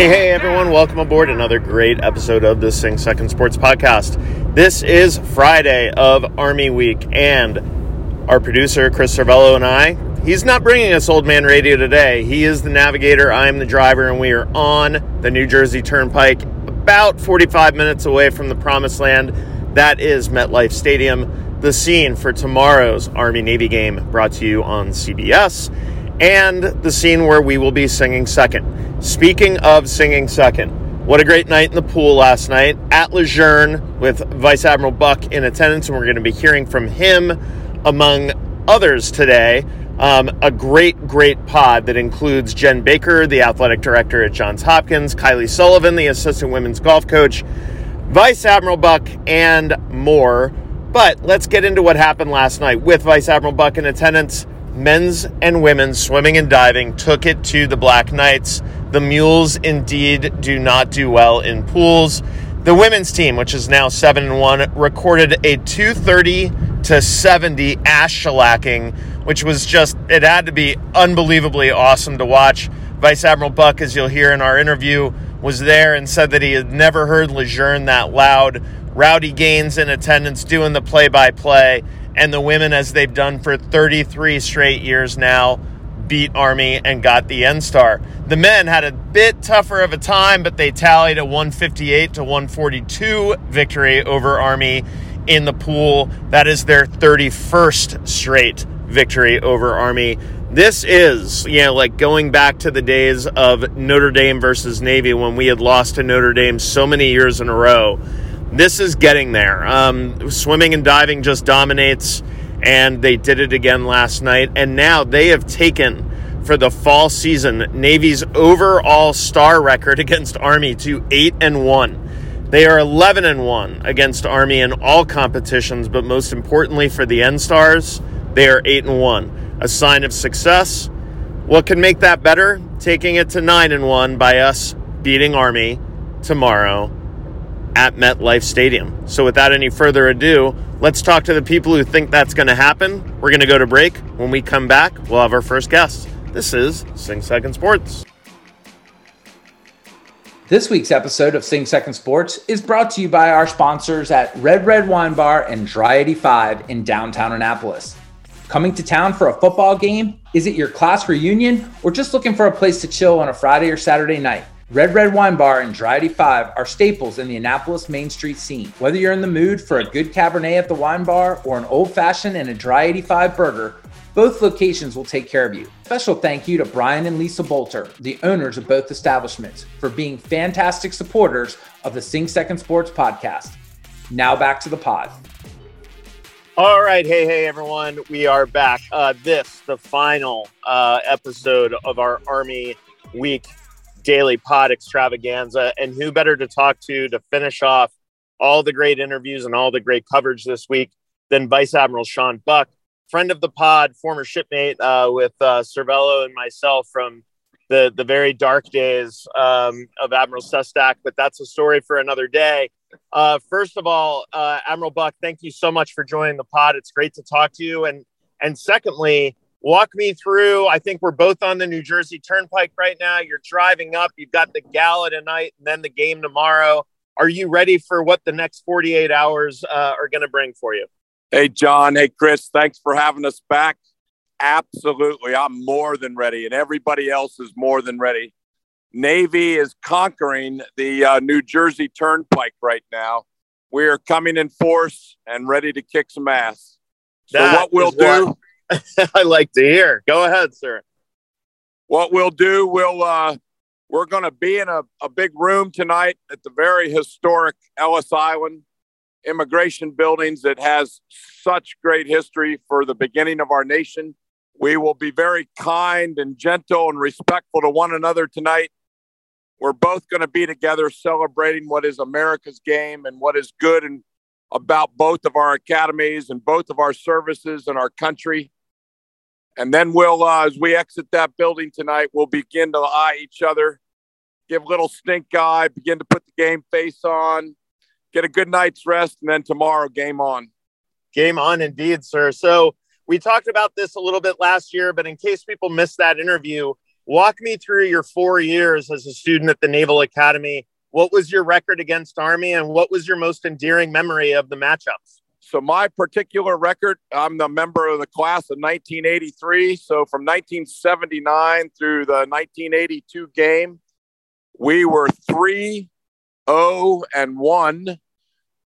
Hey, hey, everyone, welcome aboard another great episode of the Sing Second Sports Podcast. This is Friday of Army Week, and our producer, Chris Cervello, and I, he's not bringing us Old Man Radio today. He is the navigator, I'm the driver, and we are on the New Jersey Turnpike, about 45 minutes away from the promised land. That is MetLife Stadium, the scene for tomorrow's Army Navy game, brought to you on CBS, and the scene where we will be singing second. Speaking of singing second, what a great night in the pool last night at Lejeune with Vice Admiral Buck in attendance, and we're going to be hearing from him among others today. Um, a great, great pod that includes Jen Baker, the athletic director at Johns Hopkins, Kylie Sullivan, the assistant women's golf coach, Vice Admiral Buck, and more. But let's get into what happened last night with Vice Admiral Buck in attendance. Men's and women's swimming and diving took it to the Black Knights. The Mules indeed do not do well in pools. The women's team, which is now 7 and 1, recorded a 230 to 70 ash shellacking, which was just, it had to be unbelievably awesome to watch. Vice Admiral Buck, as you'll hear in our interview, was there and said that he had never heard Lejeune that loud. Rowdy Gaines in attendance doing the play by play, and the women, as they've done for 33 straight years now, beat Army and got the N Star. The men had a bit tougher of a time, but they tallied a 158 to 142 victory over Army in the pool. That is their 31st straight victory over Army. This is, you know, like going back to the days of Notre Dame versus Navy when we had lost to Notre Dame so many years in a row. This is getting there. Um, swimming and diving just dominates and they did it again last night. And now they have taken for the fall season Navy's overall star record against Army to 8 and 1. They are 11 and 1 against Army in all competitions, but most importantly for the N Stars, they are 8 and 1. A sign of success. What can make that better? Taking it to 9 and 1 by us beating Army tomorrow at MetLife Stadium. So without any further ado, Let's talk to the people who think that's going to happen. We're going to go to break. When we come back, we'll have our first guest. This is Sing Second Sports. This week's episode of Sing Second Sports is brought to you by our sponsors at Red Red Wine Bar and Dry 85 in downtown Annapolis. Coming to town for a football game? Is it your class reunion or just looking for a place to chill on a Friday or Saturday night? Red Red Wine Bar and Dry 85 are staples in the Annapolis Main Street scene. Whether you're in the mood for a good Cabernet at the wine bar or an old fashioned and a Dry 85 burger, both locations will take care of you. Special thank you to Brian and Lisa Bolter, the owners of both establishments, for being fantastic supporters of the Sing Second Sports podcast. Now back to the pod. All right, hey, hey, everyone, we are back. Uh, this the final uh, episode of our Army Week daily pod extravaganza. And who better to talk to to finish off all the great interviews and all the great coverage this week than Vice Admiral Sean Buck, friend of the pod, former shipmate uh, with uh, Cervello and myself from the, the very dark days um, of Admiral Sestak. But that's a story for another day. Uh, first of all, uh, Admiral Buck, thank you so much for joining the pod. It's great to talk to you. And and secondly, walk me through. I think we're both on the New Jersey Turnpike right now. You're driving up, you've got the gala tonight and then the game tomorrow. Are you ready for what the next 48 hours uh, are going to bring for you? Hey, John. Hey, Chris. Thanks for having us back. Absolutely. I'm more than ready, and everybody else is more than ready. Navy is conquering the uh, New Jersey Turnpike right now. We are coming in force and ready to kick some ass. So, That what we'll is what- do. I like to hear. Go ahead, sir. what we'll do we'll uh we're going to be in a, a big room tonight at the very historic ellis island immigration buildings that has such great history for the beginning of our nation. We will be very kind and gentle and respectful to one another tonight. We're both going to be together celebrating what is America's game and what is good and about both of our academies and both of our services and our country. And then we'll, uh, as we exit that building tonight, we'll begin to eye each other, give a little stink eye, begin to put the game face on, get a good night's rest, and then tomorrow, game on. Game on, indeed, sir. So we talked about this a little bit last year, but in case people missed that interview, walk me through your four years as a student at the Naval Academy. What was your record against Army, and what was your most endearing memory of the matchups? So my particular record, I'm the member of the class of 1983. So from 1979 through the 1982 game, we were three 0 and 1.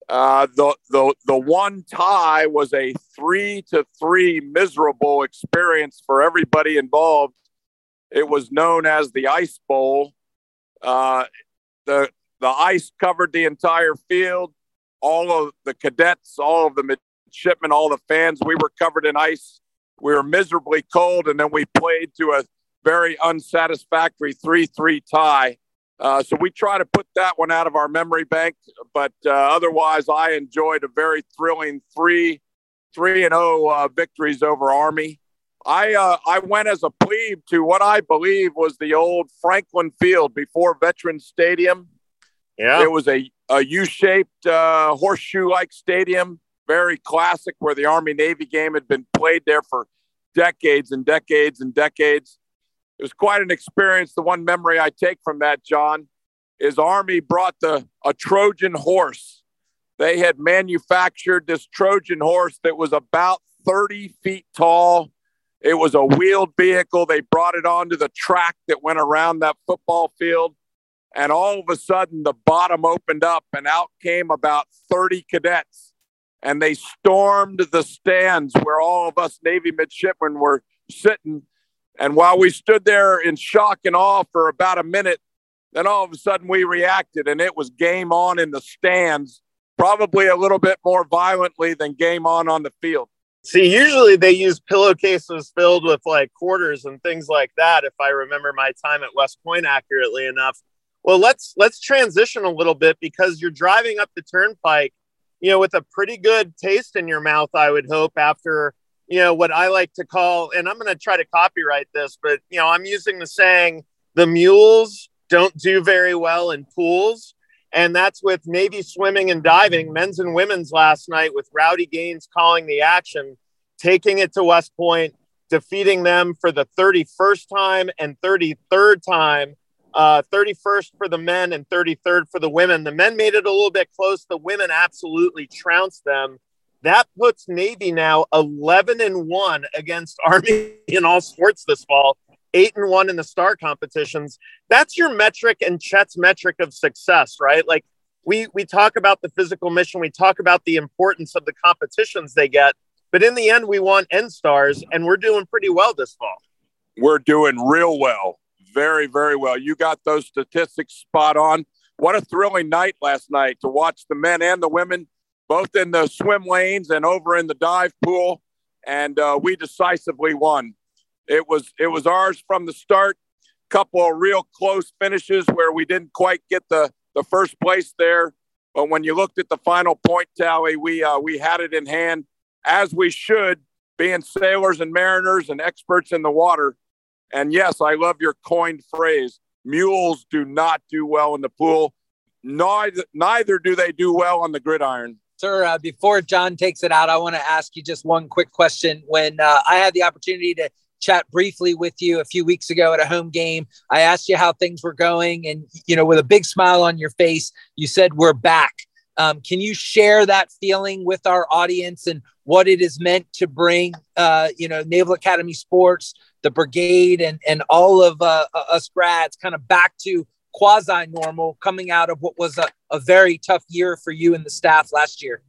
Uh, the, the, the one tie was a three to three miserable experience for everybody involved. It was known as the Ice Bowl. Uh, the, the ice covered the entire field. All of the cadets, all of the midshipmen, all the fans, we were covered in ice. We were miserably cold, and then we played to a very unsatisfactory 3 3 tie. Uh, so we try to put that one out of our memory bank, but uh, otherwise, I enjoyed a very thrilling three, three and zero oh, uh, victories over Army. I uh, I went as a plebe to what I believe was the old Franklin Field before Veterans Stadium. Yeah, it was a a U-shaped uh, horseshoe-like stadium, very classic, where the Army Navy game had been played there for decades and decades and decades it was quite an experience. The one memory I take from that, John, is Army brought the a Trojan horse. They had manufactured this Trojan horse that was about 30 feet tall. It was a wheeled vehicle. They brought it onto the track that went around that football field. And all of a sudden, the bottom opened up, and out came about 30 cadets. And they stormed the stands where all of us Navy midshipmen were sitting and while we stood there in shock and awe for about a minute, then all of a sudden we reacted and it was game on in the stands, probably a little bit more violently than game on on the field. See, usually they use pillowcases filled with like quarters and things like that if I remember my time at West Point accurately enough. Well, let's let's transition a little bit because you're driving up the turnpike, you know, with a pretty good taste in your mouth, I would hope after you know, what I like to call, and I'm going to try to copyright this, but, you know, I'm using the saying, the mules don't do very well in pools. And that's with Navy swimming and diving, men's and women's last night, with Rowdy Gaines calling the action, taking it to West Point, defeating them for the 31st time and 33rd time. Uh, 31st for the men and 33rd for the women. The men made it a little bit close. The women absolutely trounced them. That puts Navy now 11 and 1 against Army in all sports this fall, 8 and 1 in the star competitions. That's your metric and Chet's metric of success, right? Like we we talk about the physical mission, we talk about the importance of the competitions they get, but in the end we want end stars and we're doing pretty well this fall. We're doing real well. Very very well. You got those statistics spot on. What a thrilling night last night to watch the men and the women both in the swim lanes and over in the dive pool, and uh, we decisively won. It was it was ours from the start. Couple of real close finishes where we didn't quite get the the first place there, but when you looked at the final point tally, we uh, we had it in hand as we should, being sailors and mariners and experts in the water. And yes, I love your coined phrase. Mules do not do well in the pool. Neither, neither do they do well on the gridiron. Sir, uh, before John takes it out, I want to ask you just one quick question. When uh, I had the opportunity to chat briefly with you a few weeks ago at a home game, I asked you how things were going, and you know, with a big smile on your face, you said we're back. Um, can you share that feeling with our audience and what it is meant to bring, uh, you know, Naval Academy sports, the brigade, and and all of uh, us grads kind of back to quasi normal coming out of what was a, a very tough year for you and the staff last year?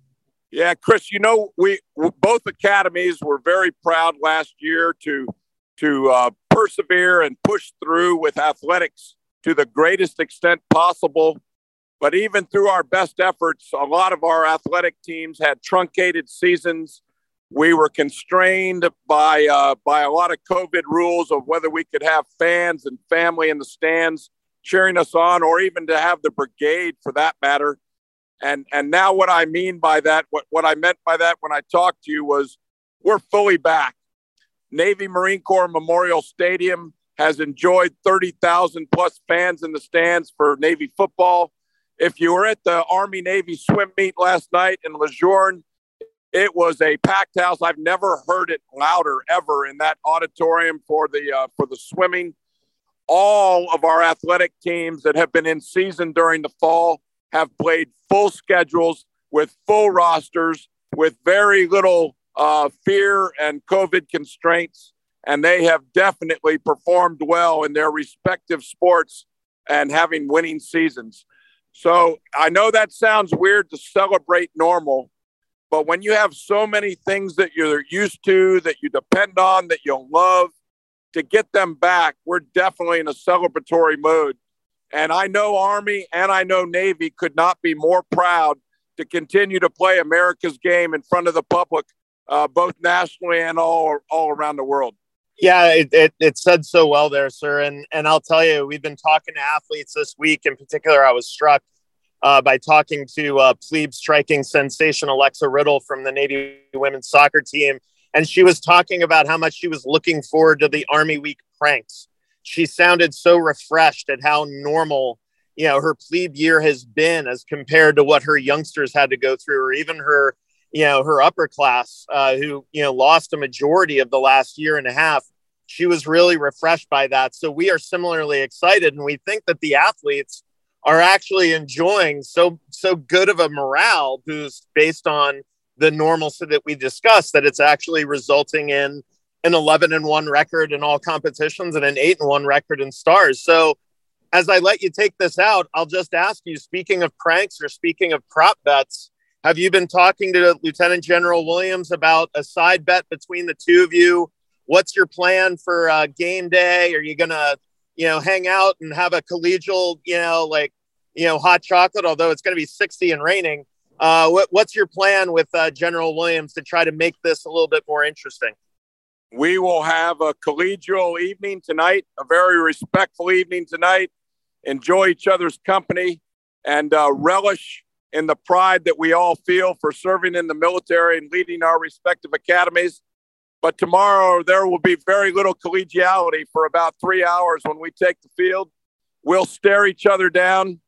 Yeah, Chris, you know, we both academies were very proud last year to to uh, persevere and push through with athletics to the greatest extent possible. But even through our best efforts, a lot of our athletic teams had truncated seasons. We were constrained by uh, by a lot of COVID rules of whether we could have fans and family in the stands cheering us on, or even to have the brigade for that matter. And and now what I mean by that, what, what I meant by that when I talked to you was we're fully back. Navy Marine Corps Memorial Stadium has enjoyed 30,000 plus fans in the stands for Navy football. If you were at the Army Navy swim meet last night in Lejeune, it was a packed house. I've never heard it louder ever in that auditorium for the uh, for the swimming. All of our athletic teams that have been in season during the fall have played full schedules with full rosters with very little uh, fear and COVID constraints, and they have definitely performed well in their respective sports and having winning seasons. So I know that sounds weird to celebrate normal, but when you have so many things that you're used to, that you depend on, that you love, to get them back, we're definitely in a celebratory mood. And I know Army and I know Navy could not be more proud to continue to play America's game in front of the public uh, both nationally and all all around the world. Yeah, it, it, it, said so well there, sir. And and I'll tell you, we've been talking to athletes this week. In particular, I was struck uh, by talking to uh, plebe striking sensation Alexa Riddle from the Navy women's soccer team, and she was talking about how much she was looking forward to the Army Week pranks. She sounded so refreshed at how normal you know her plebe year has been as compared to what her youngsters had to go through, or even her you know her upper class uh, who you know lost a majority of the last year and a half. She was really refreshed by that. So we are similarly excited and we think that the athletes are actually enjoying so so good of a morale boost based on the normalcy that we discussed that it's actually resulting in an 11 and 1 record in all competitions and an 8 and 1 record in stars so as i let you take this out i'll just ask you speaking of pranks or speaking of prop bets have you been talking to Lieutenant General Williams about a side bet between the two of you? What's your plan for uh, game day? Are you gonna, you know, hang out and have a collegial, you know, like, you know, hot chocolate? Although it's going to be 60 and raining. Uh, what, what's your plan with uh, General Williams to try to make this a little bit more interesting? We will have a collegial evening tonight, a very respectful evening tonight. Enjoy each other's company and uh, relish in the pride that we all feel for serving in the military and leading our respective academies. But tomorrow there will be very little collegiality for about three hours when we take the field. We'll stare each other down.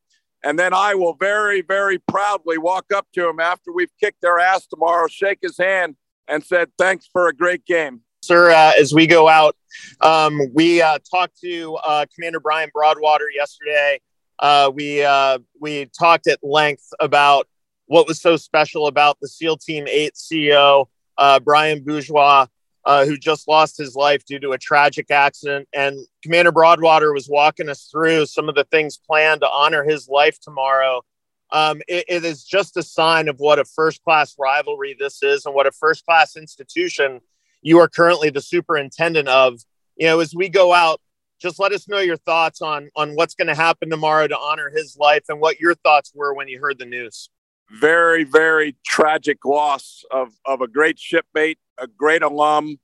And then I will very, very proudly walk up to him after we've kicked their ass tomorrow, shake his hand, and said, Thanks for a great game. Sir, uh, as we go out, um, we uh, talked to uh, Commander Brian Broadwater yesterday uh, we uh, we talked at length about what was so special about the SEAL Team Eight CEO uh, Brian Bourgeois, uh, who just lost his life due to a tragic accident. And Commander Broadwater was walking us through some of the things planned to honor his life tomorrow. Um, it, it is just a sign of what a first class rivalry this is and what a first class institution you are currently the superintendent of. You know, as we go out just let us know your thoughts on on what's going to happen tomorrow to honor his life and what your thoughts were when you heard the news. Very, very tragic loss of, of a great shipmate, a great alum,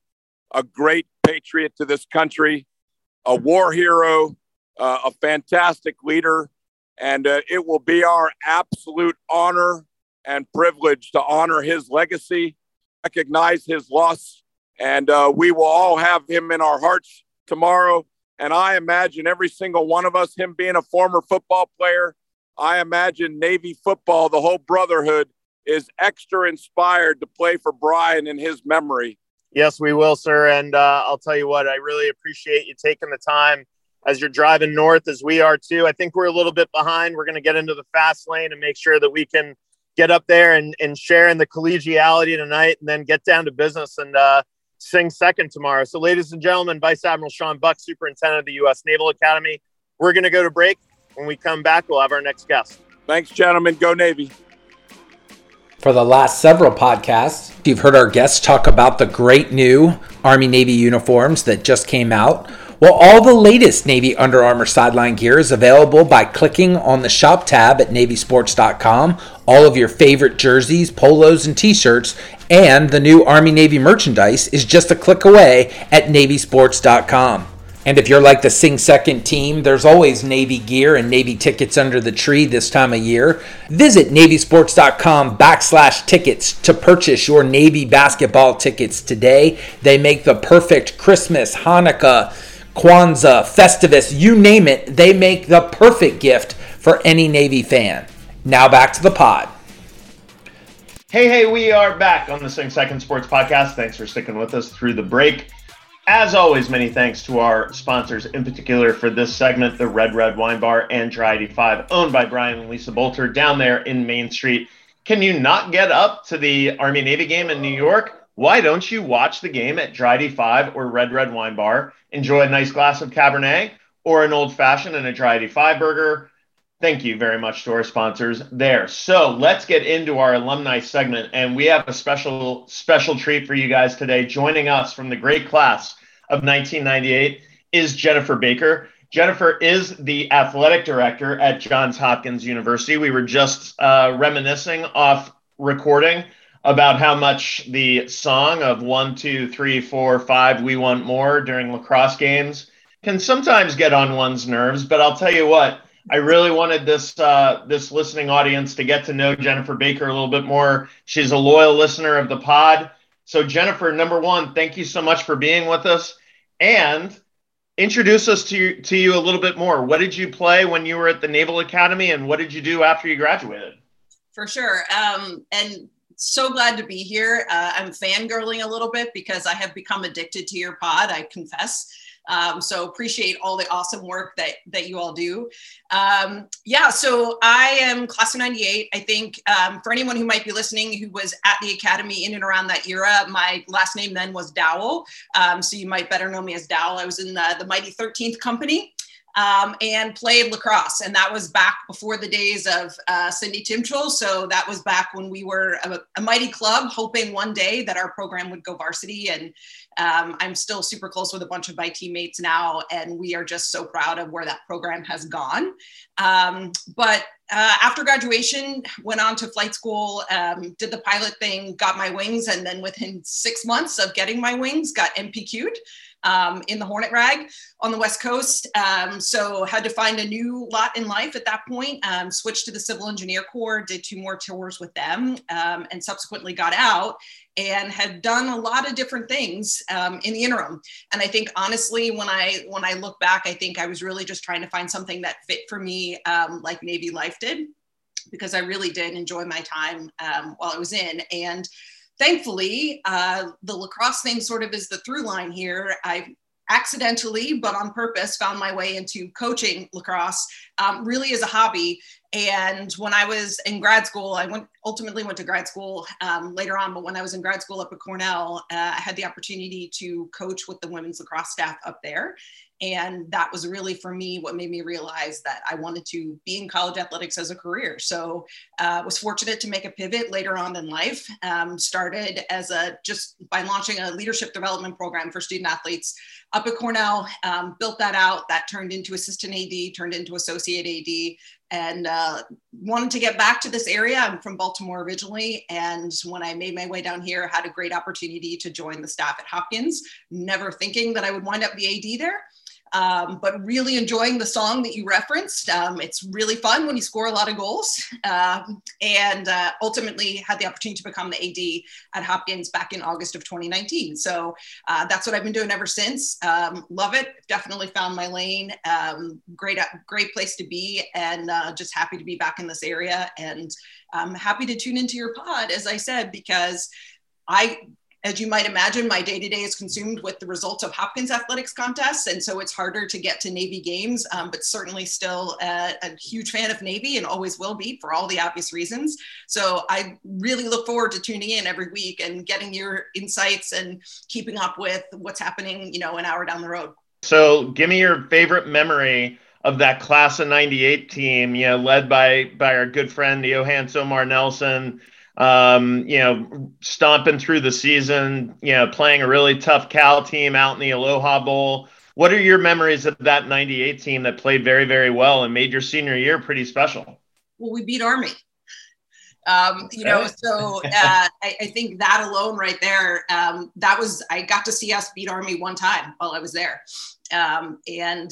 a great patriot to this country, a war hero, uh, a fantastic leader. And uh, it will be our absolute honor and privilege to honor his legacy, recognize his loss, and uh, we will all have him in our hearts tomorrow and I imagine every single one of us, him being a former football player, I imagine Navy football, the whole brotherhood, is extra inspired to play for Brian in his memory. Yes, we will, sir. And uh, I'll tell you what, I really appreciate you taking the time as you're driving north, as we are too. I think we're a little bit behind. We're going to get into the fast lane and make sure that we can get up there and, and share in the collegiality tonight and then get down to business. And uh, sing second tomorrow. So, ladies and gentlemen, Vice Admiral Sean Buck, Superintendent of the U.S. Naval Academy. We're going to go to break. When we come back, we'll have our next guest. Thanks, gentlemen. Go Navy. For the last several podcasts, you've heard our guests talk about the great new Army Navy uniforms that just came out. Well, all the latest Navy Under Armour sideline gear is available by clicking on the shop tab at navysports.com. All of your favorite jerseys, polos, and t shirts, and the new Army Navy merchandise is just a click away at navysports.com. And if you're like the Sing Second team, there's always Navy gear and Navy tickets under the tree this time of year. Visit NavySports.com backslash tickets to purchase your Navy basketball tickets today. They make the perfect Christmas, Hanukkah, Kwanzaa, Festivus, you name it, they make the perfect gift for any Navy fan. Now back to the pod. Hey, hey, we are back on the Sing Second Sports Podcast. Thanks for sticking with us through the break. As always, many thanks to our sponsors, in particular for this segment, the Red Red Wine Bar and Dry 85, owned by Brian and Lisa Bolter down there in Main Street. Can you not get up to the Army Navy game in New York? Why don't you watch the game at Dry 85 or Red Red Wine Bar? Enjoy a nice glass of Cabernet or an old fashioned and a Dry 85 burger. Thank you very much to our sponsors there. So let's get into our alumni segment. And we have a special, special treat for you guys today. Joining us from the great class of 1998 is Jennifer Baker. Jennifer is the athletic director at Johns Hopkins University. We were just uh, reminiscing off recording about how much the song of one, two, three, four, five, we want more during lacrosse games can sometimes get on one's nerves. But I'll tell you what, I really wanted this uh, this listening audience to get to know Jennifer Baker a little bit more. She's a loyal listener of the pod. So Jennifer, number one, thank you so much for being with us and introduce us to, to you a little bit more. What did you play when you were at the Naval Academy and what did you do after you graduated? For sure. Um, and so glad to be here. Uh, I'm fangirling a little bit because I have become addicted to your pod, I confess. Um, so appreciate all the awesome work that that you all do. Um, yeah, so I am class of '98. I think um, for anyone who might be listening who was at the academy in and around that era, my last name then was Dowell. Um, so you might better know me as Dowell. I was in the, the Mighty 13th Company um, and played lacrosse. And that was back before the days of uh, Cindy Timchal. So that was back when we were a, a, mighty club, hoping one day that our program would go varsity. And um, I'm still super close with a bunch of my teammates now, and we are just so proud of where that program has gone. Um, but uh, after graduation, went on to flight school, um, did the pilot thing, got my wings, and then within six months of getting my wings, got NPQ'd um, in the Hornet Rag on the West Coast. Um, so had to find a new lot in life at that point. Um, switched to the Civil Engineer Corps, did two more tours with them, um, and subsequently got out and had done a lot of different things um, in the interim. And I think honestly, when I when I look back, I think I was really just trying to find something that fit for me, um, like Navy life did, because I really did enjoy my time while I was in and thankfully, uh, the lacrosse thing sort of is the through line here. I accidentally, but on purpose, found my way into coaching lacrosse um, really as a hobby. And when I was in grad school, I went ultimately went to grad school um, later on. But when I was in grad school up at Cornell, uh, I had the opportunity to coach with the women's lacrosse staff up there, and that was really for me what made me realize that i wanted to be in college athletics as a career so uh, was fortunate to make a pivot later on in life um, started as a just by launching a leadership development program for student athletes up at cornell um, built that out that turned into assistant ad turned into associate ad and uh, wanted to get back to this area. I'm from Baltimore originally, and when I made my way down here, had a great opportunity to join the staff at Hopkins. Never thinking that I would wind up the AD there, um, but really enjoying the song that you referenced. Um, it's really fun when you score a lot of goals, um, and uh, ultimately had the opportunity to become the AD at Hopkins back in August of 2019. So uh, that's what I've been doing ever since. Um, love it. Definitely found my lane. Um, great, great place to be, and uh, just happy to be back in this area. And I'm happy to tune into your pod, as I said, because I as you might imagine, my day to day is consumed with the results of Hopkins athletics contests. And so it's harder to get to Navy games, um, but certainly still a, a, huge fan of Navy and always will be for all the obvious reasons. So I really look forward to tuning in every week and getting your insights and keeping up with what's happening, you know, an hour down the road. So give me your favorite memory of that class of 98 team, you know, led by, by our good friend, Johan Somar Nelson um, you know, stomping through the season, you know, playing a really tough Cal team out in the Aloha Bowl. What are your memories of that 98 team that played very, very well and made your senior year pretty special? Well, we beat Army. Um, you know, so uh, I, I, think that alone right there, um, that was, I got to see us beat Army one time while I was there. Um, and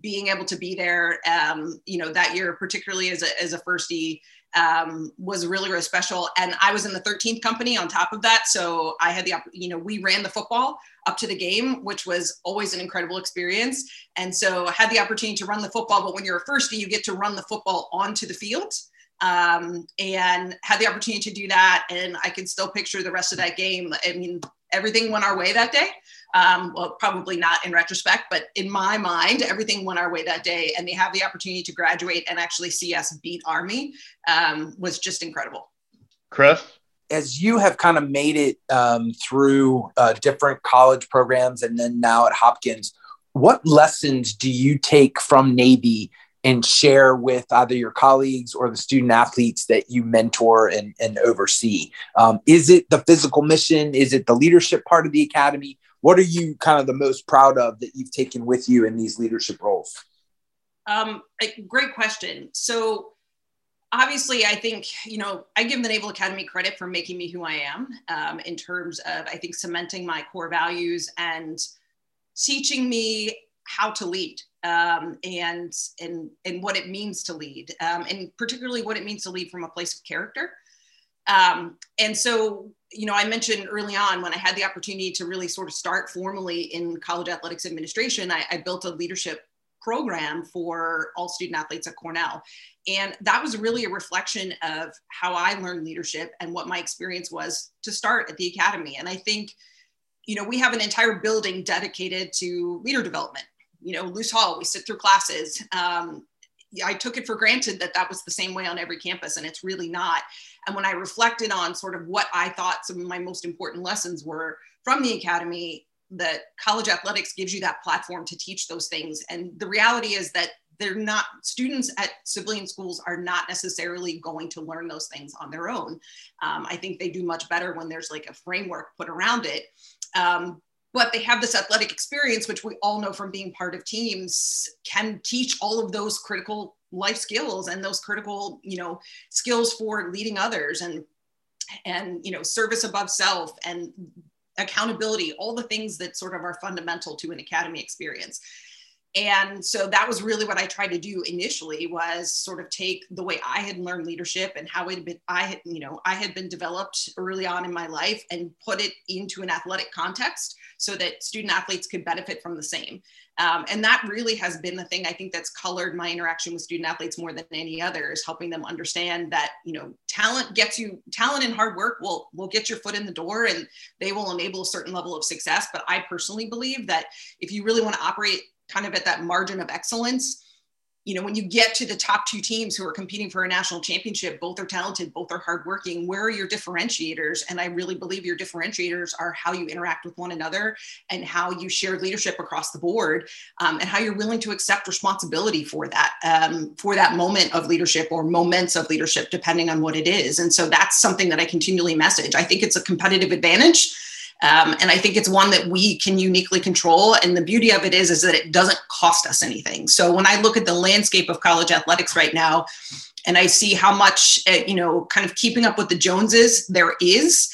being able to be there, um, you know, that year, particularly as a, as a firstie, um, was really, really special. And I was in the 13th company on top of that. So I had the, you know, we ran the football up to the game, which was always an incredible experience. And so I had the opportunity to run the football, but when you're a firstie, you get to run the football onto the field um, and had the opportunity to do that. And I can still picture the rest of that game. I mean, everything went our way that day. Um, well, probably not in retrospect, but in my mind, everything went our way that day. And they have the opportunity to graduate and actually see us beat Army um, was just incredible. Chris? As you have kind of made it um, through uh, different college programs and then now at Hopkins, what lessons do you take from Navy and share with either your colleagues or the student athletes that you mentor and, and oversee? Um, is it the physical mission? Is it the leadership part of the academy? What are you kind of the most proud of that you've taken with you in these leadership roles? Um, great question. So, obviously, I think, you know, I give the Naval Academy credit for making me who I am um, in terms of, I think, cementing my core values and teaching me how to lead um, and and and what it means to lead, um, and particularly what it means to lead from a place of character. Um, and so, you know, I mentioned early on when I had the opportunity to really sort of start formally in college athletics administration, I, I built a leadership program for all student athletes at Cornell. And that was really a reflection of how I learned leadership and what my experience was to start at the academy. And I think, you know, we have an entire building dedicated to leader development you know, Luce Hall, we sit through classes. Um, I took it for granted that that was the same way on every campus, and it's really not. And when I reflected on sort of what I thought some of my most important lessons were from the academy, that college athletics gives you that platform to teach those things. And the reality is that they're not students at civilian schools are not necessarily going to learn those things on their own. Um, I think they do much better when there's like a framework put around it. Um, but they have this athletic experience, which we all know from being part of teams, can teach all of those critical life skills and those critical, you know, skills for leading others and and you know service above self and accountability all the things that sort of are fundamental to an academy experience and so that was really what i tried to do initially was sort of take the way i had learned leadership and how it had been i had you know i had been developed early on in my life and put it into an athletic context so that student athletes could benefit from the same. Um, and that really has been the thing i think that's colored my interaction with student athletes more than any other is helping them understand that you know talent gets you talent and hard work will will get your foot in the door and they will enable a certain level of success. But i personally believe that if you really want to operate kind of at that margin of excellence. You know when you get to the top two teams who are competing for a national championship both are talented both are hardworking where are your differentiators? And i really believe your differentiators are how you interact with one another and how you share leadership across the board um, and how you're willing to accept responsibility for that um, for that moment of leadership or moments of leadership depending on what it is. And so that's something that i continually message. I think it's a competitive advantage um, and I think it's one that we can uniquely control. And the beauty of it is, is that it doesn't cost us anything. So when I look at the landscape of college athletics right now, and I see how much, uh, you know, kind of keeping up with the Joneses there is,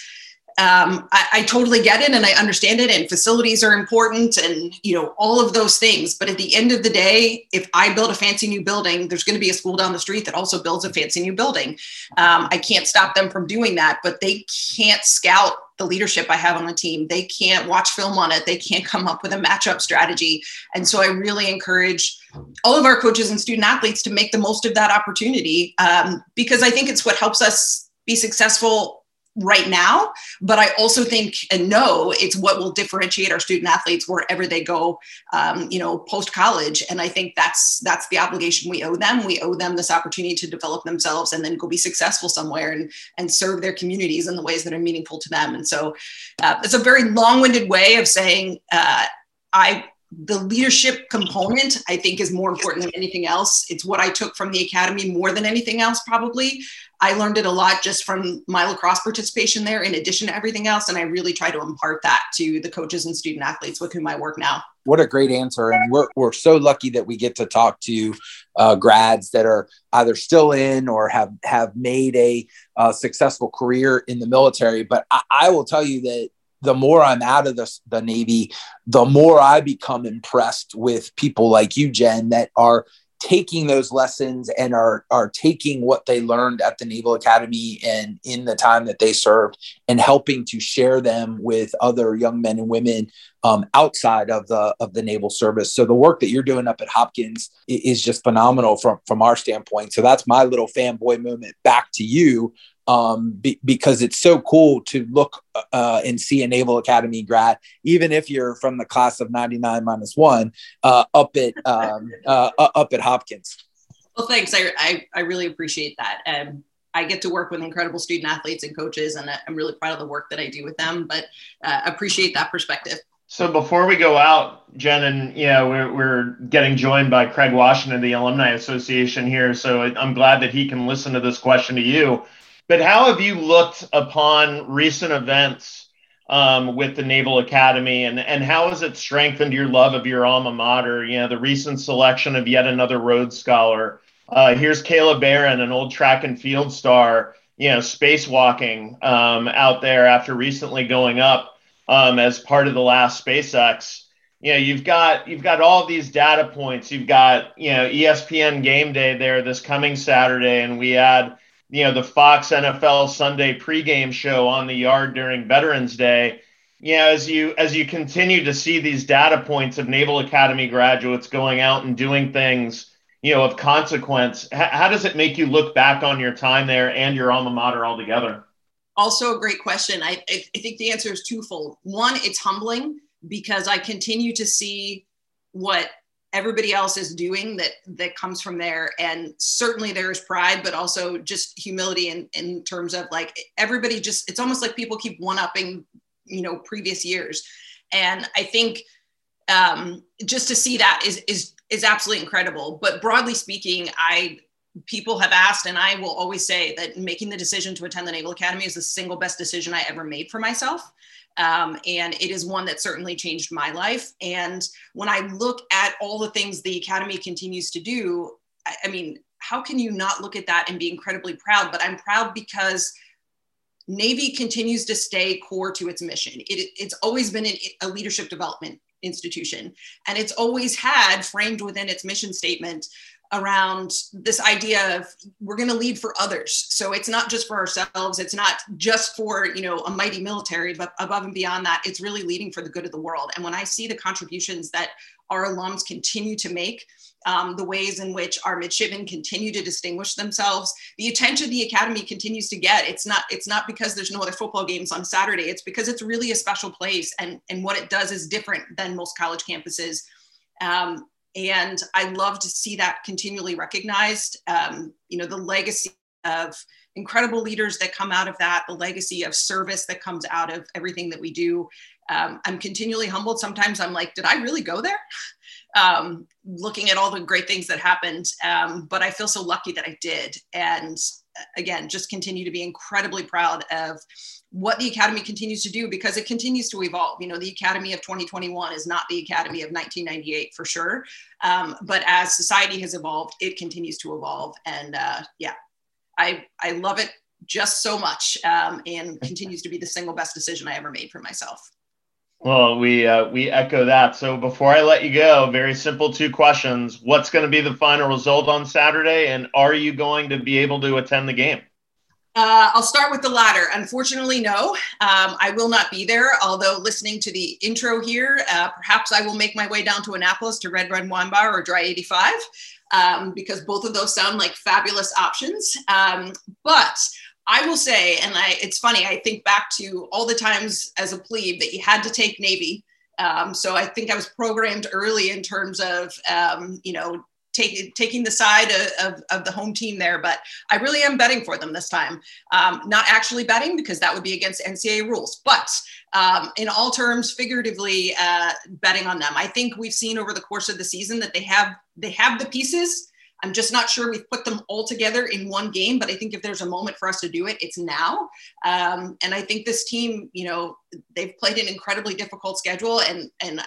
um, I, I, totally get it and I understand it. And facilities are important and, you know, all of those things. But at the end of the day, if I build a fancy new building, there's going to be a school down the street that also builds a fancy new building. Um, I can't stop them from doing that, but they can't scout the leadership I have on the team. They can't watch film on it. They can't come up with a matchup strategy. And so I really encourage all of our coaches and student athletes to make the most of that opportunity um, because I think it's what helps us be successful right now but i also think and know it's what will differentiate our student athletes wherever they go um, you know post college and i think that's that's the obligation. We owe them. We owe them this opportunity to develop themselves and then go be successful somewhere and and serve their communities in the ways that are meaningful to them. And so uh, it's a very long-winded way of saying uh, i the leadership component i think is more important than anything else. It's what i took from the academy more than anything else probably. I learned it a lot just from my lacrosse participation there in addition to everything else and i really try to impart that to the coaches and student athletes with whom i work now. What a great answer and we're, we're so lucky that we get to talk to uh, grads that are either still in or have have made a uh, successful career in the military but I, I will tell you that the more I'm out of the, the Navy, the more I become impressed with people like you, Jen, that are taking those lessons and are are taking what they learned at the Naval Academy and in the time that they served and helping to share them with other young men and women um, outside of the of the naval service. So the work that you're doing up at Hopkins is just phenomenal from from our standpoint. So that's my little fanboy moment back to you um, be, because it's so cool to look uh, and see a Naval Academy grad, even if you're from the class of 99 minus one, uh, up at um, uh, up at Hopkins. Well, thanks. I, I, I really appreciate that. Um, I get to work with incredible student athletes and coaches, and I'm really proud of the work that I do with them. But uh, appreciate that perspective. So before we go out, Jen, and you know, we're, we're getting joined by Craig Washington, the Alumni Association here. So I'm glad that he can listen to this question to you. But how have you looked upon recent events um, with the Naval Academy, and and how has it strengthened your love of your alma mater? You know, the recent selection of yet another Rhodes Scholar. Uh, here's Kayla Barron, an old track and field star. You know, spacewalking um, out there after recently going up um, as part of the last SpaceX. You know, you've got you've got all these data points. You've got you know ESPN Game Day there this coming Saturday, and we had you know the Fox NFL Sunday pregame show on the yard during Veterans Day. You know, as you as you continue to see these data points of Naval Academy graduates going out and doing things, you know, of consequence, h- how does it make you look back on your time there and your alma mater altogether? Also, a great question. I, I think the answer is twofold. One, it's humbling because I continue to see what everybody else is doing that that comes from there. And certainly there's pride but also just humility in in terms of like everybody just it's almost like people keep one upping you know previous years. And i think um just to see that is is is absolutely incredible. But broadly speaking i people have asked and i will always say that making the decision to attend the naval academy is the single best decision i ever made for myself um, and it is one that certainly changed my life. And when I look at all the things the Academy continues to do, I, I mean, how can you not look at that and be incredibly proud? But I'm proud because Navy continues to stay core to its mission. It, it's always been an, a leadership development institution, and it's always had framed within its mission statement around this idea of we're going to lead for others. So it's not just for ourselves it's not just for you know a mighty military but above and beyond that it's really leading for the good of the world. And when i see the contributions that our alums continue to make um, the ways in which our midshipmen continue to distinguish themselves the attention the academy continues to get it's not it's not because there's no other football games on saturday it's because it's really a special place and and what it does is different than most college campuses. Um, and I love to see that continually recognized. Um, you know, the legacy of incredible leaders that come out of that, the legacy of service that comes out of everything that we do. Um, I'm continually humbled. Sometimes I'm like, did I really go there? Um, looking at all the great things that happened. Um, but I feel so lucky that I did. And again, just continue to be incredibly proud of what the academy continues to do because it continues to evolve. You know the academy of 2021 is not the academy of 1998 for sure um, but as society has evolved it continues to evolve and uh, yeah i i love it just so much um, and continues to be the single best decision i ever made for myself well we uh, we echo that so before i let you go very simple two questions what's going to be the final result on saturday and are you going to be able to attend the game uh, I'll start with the latter. Unfortunately, no, um, I will not be there. Although listening to the intro here, uh, perhaps I will make my way down to Annapolis to Red Red Wine Bar or Dry 85, um, because both of those sound like fabulous options. Um, but I will say, and I, it's funny, I think back to all the times as a plebe that you had to take Navy. Um, so I think I was programmed early in terms of, um, you know, take, taking the side of, of, of, the home team there, but I really am betting for them this time. Um, not actually betting because that would be against NCAA rules, but um, in all terms, figuratively uh, betting on them. I think we've seen over the course of the season that they have they have the pieces I'm just not sure we've put them all together in one game, but I think if there's a moment for us to do it, it's now. Um, and I think this team, you know, they've played an incredibly difficult schedule, and and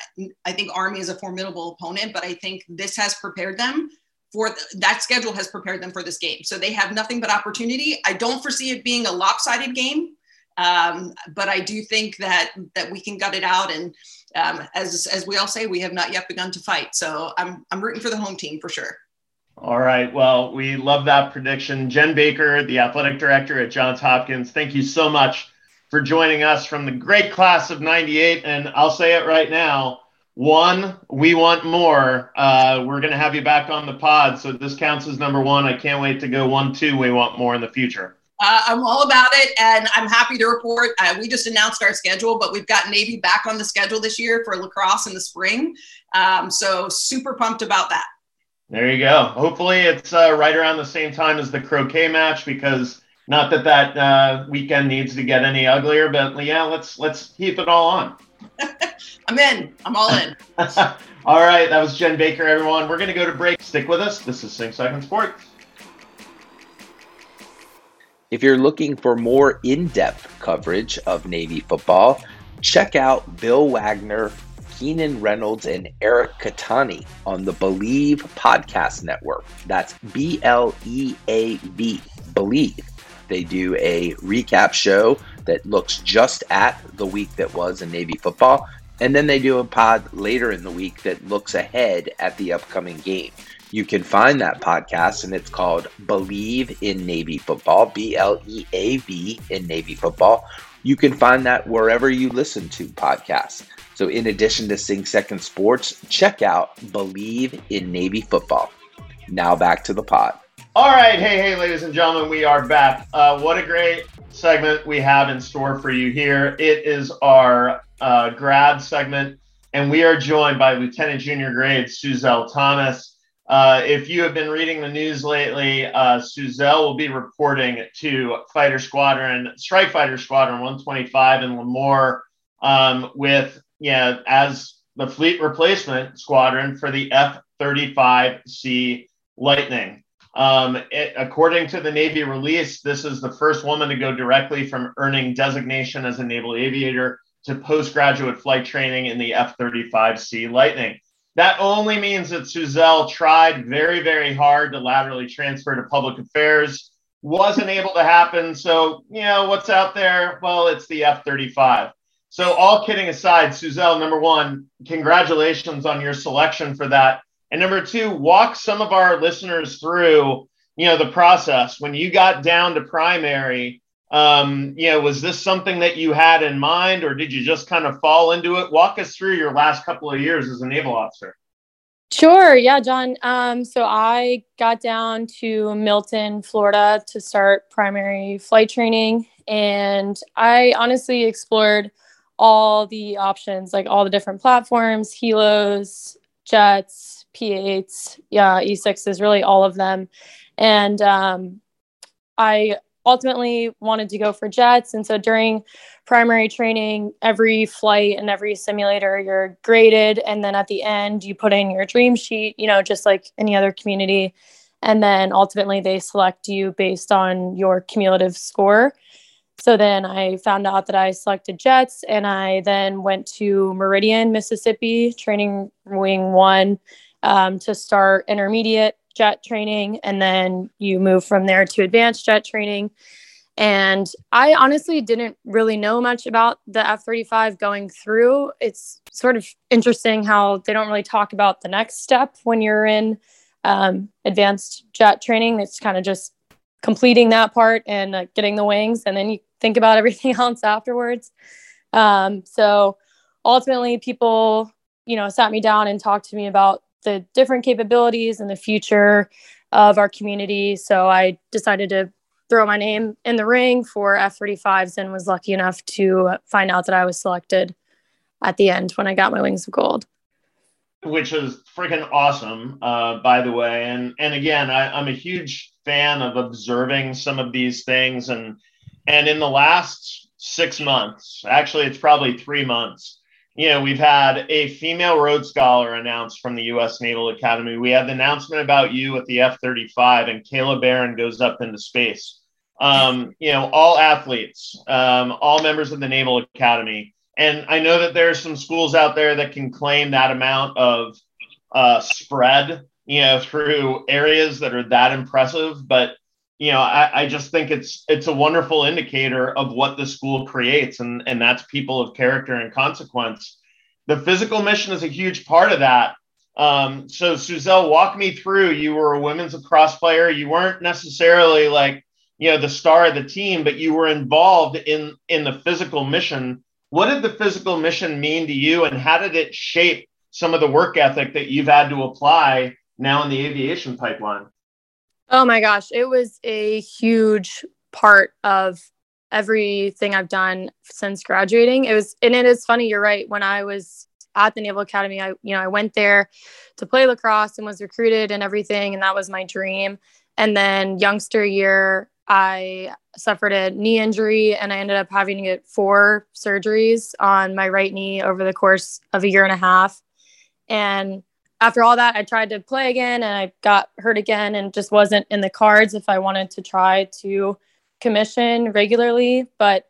I think Army is a formidable opponent, but I think this has prepared them for that schedule has prepared them for this game. So they have nothing but opportunity. I don't foresee it being a lopsided game, um, but I do think that that we can gut it out. And um, as as we all say, we have not yet begun to fight. So I'm I'm rooting for the home team for sure. All right. Well, we love that prediction. Jen Baker, the athletic director at Johns Hopkins, thank you so much for joining us from the great class of 98. And I'll say it right now one, we want more. Uh, we're going to have you back on the pod. So this counts as number one. I can't wait to go one, two. We want more in the future. Uh, I'm all about it, and I'm happy to report. Uh, we just announced our schedule, but we've got Navy back on the schedule this year for lacrosse in the spring. Um, so super pumped about that. There you go. Hopefully, it's uh, right around the same time as the croquet match because not that that uh, weekend needs to get any uglier, but yeah, let's let's keep it all on. I'm in. I'm all in. all right, that was Jen Baker, everyone. We're gonna go to break. Stick with us. This is Sing Second Sports. If you're looking for more in-depth coverage of Navy football, check out Bill Wagner Keenan Reynolds and Eric Katani on the Believe Podcast Network. That's B L E A V, Bleav. They do a recap show that looks just at the week that was in Navy football. And then they do a pod later in the week that looks ahead at the upcoming game. You can find that podcast, and it's called Believe in Navy Football, B L E A V in Navy Football. You can find that wherever you listen to podcasts. So, in addition to Sing Second Sports, check out Believe in Navy Football. Now back to the pod. All right. Hey, hey, ladies and gentlemen, we are back. Uh, what a great segment we have in store for you here. It is our uh, grad segment, and we are joined by Lieutenant Junior Grade Suzelle Thomas. Uh, if you have been reading the news lately, uh, Suzelle will be reporting to Fighter Squadron, Strike Fighter Squadron 125 in Lemoore um, with yeah, as the fleet replacement squadron for the F 35C Lightning. Um, it, according to the Navy release, this is the first woman to go directly from earning designation as a naval aviator to postgraduate flight training in the F 35C Lightning. That only means that Suzelle tried very, very hard to laterally transfer to public affairs. Wasn't able to happen. So, you know, what's out there? Well, it's the F 35. So, all kidding aside, Suzelle, number one, congratulations on your selection for that. And number two, walk some of our listeners through, you know, the process when you got down to primary. Um, you know, was this something that you had in mind, or did you just kind of fall into it? Walk us through your last couple of years as a naval officer. Sure. Yeah, John. Um, so I got down to Milton, Florida to start primary flight training. And I honestly explored all the options, like all the different platforms, helos, jets, P8s, yeah, E6s, really all of them. And um, I ultimately wanted to go for jets. And so during primary training, every flight and every simulator, you're graded. And then at the end, you put in your dream sheet, you know, just like any other community. And then ultimately, they select you based on your cumulative score. So then I found out that I selected Jets and I then went to Meridian, Mississippi, training wing one um, to start intermediate jet training. And then you move from there to advanced jet training. And I honestly didn't really know much about the F 35 going through. It's sort of interesting how they don't really talk about the next step when you're in um, advanced jet training. It's kind of just completing that part and uh, getting the wings, and then you think about everything else afterwards. Um, so ultimately, people, you know, sat me down and talked to me about the different capabilities and the future of our community. So I decided to throw my name in the ring for F 35s and was lucky enough to find out that I was selected at the end when I got my wings of gold. which is freaking awesome, uh, by the way. And and again, I, I'm a huge fan of observing some of these things. And and in the last six months, actually, it's probably three months. You know, we've had a female Rhodes Scholar announced from the U.S. Naval Academy. We had the announcement about you at the F-35, and Kayla Barron goes up into space. Um, you know, all athletes, um, all members of the Naval Academy and I know that there's some schools out there that can claim that amount of uh, spread, you know, through areas that are that impressive. But you know, I, I just think it's it's a wonderful indicator of what the school creates, and and that's people of character and consequence. The physical mission is a huge part of that. Um, so Suzelle, walk me through. You were a women's lacrosse player. You weren't necessarily like you know the star of the team, but you were involved in in the physical mission what did the physical mission mean to you, and how did it shape some of the work ethic that you've had to apply now in the aviation pipeline? Oh my gosh, it was a huge part of everything I've done since graduating. It was, and it is funny. You're right. When I was at the Naval Academy, I, you know, I went there to play lacrosse and was recruited and everything, and that was my dream. And then youngster year, I suffered a knee injury and I ended up having to get four surgeries on my right knee over the course of a year and a half. And after all that, I tried to play again and I got hurt again and just wasn't in the cards if I wanted to try to commission regularly. But,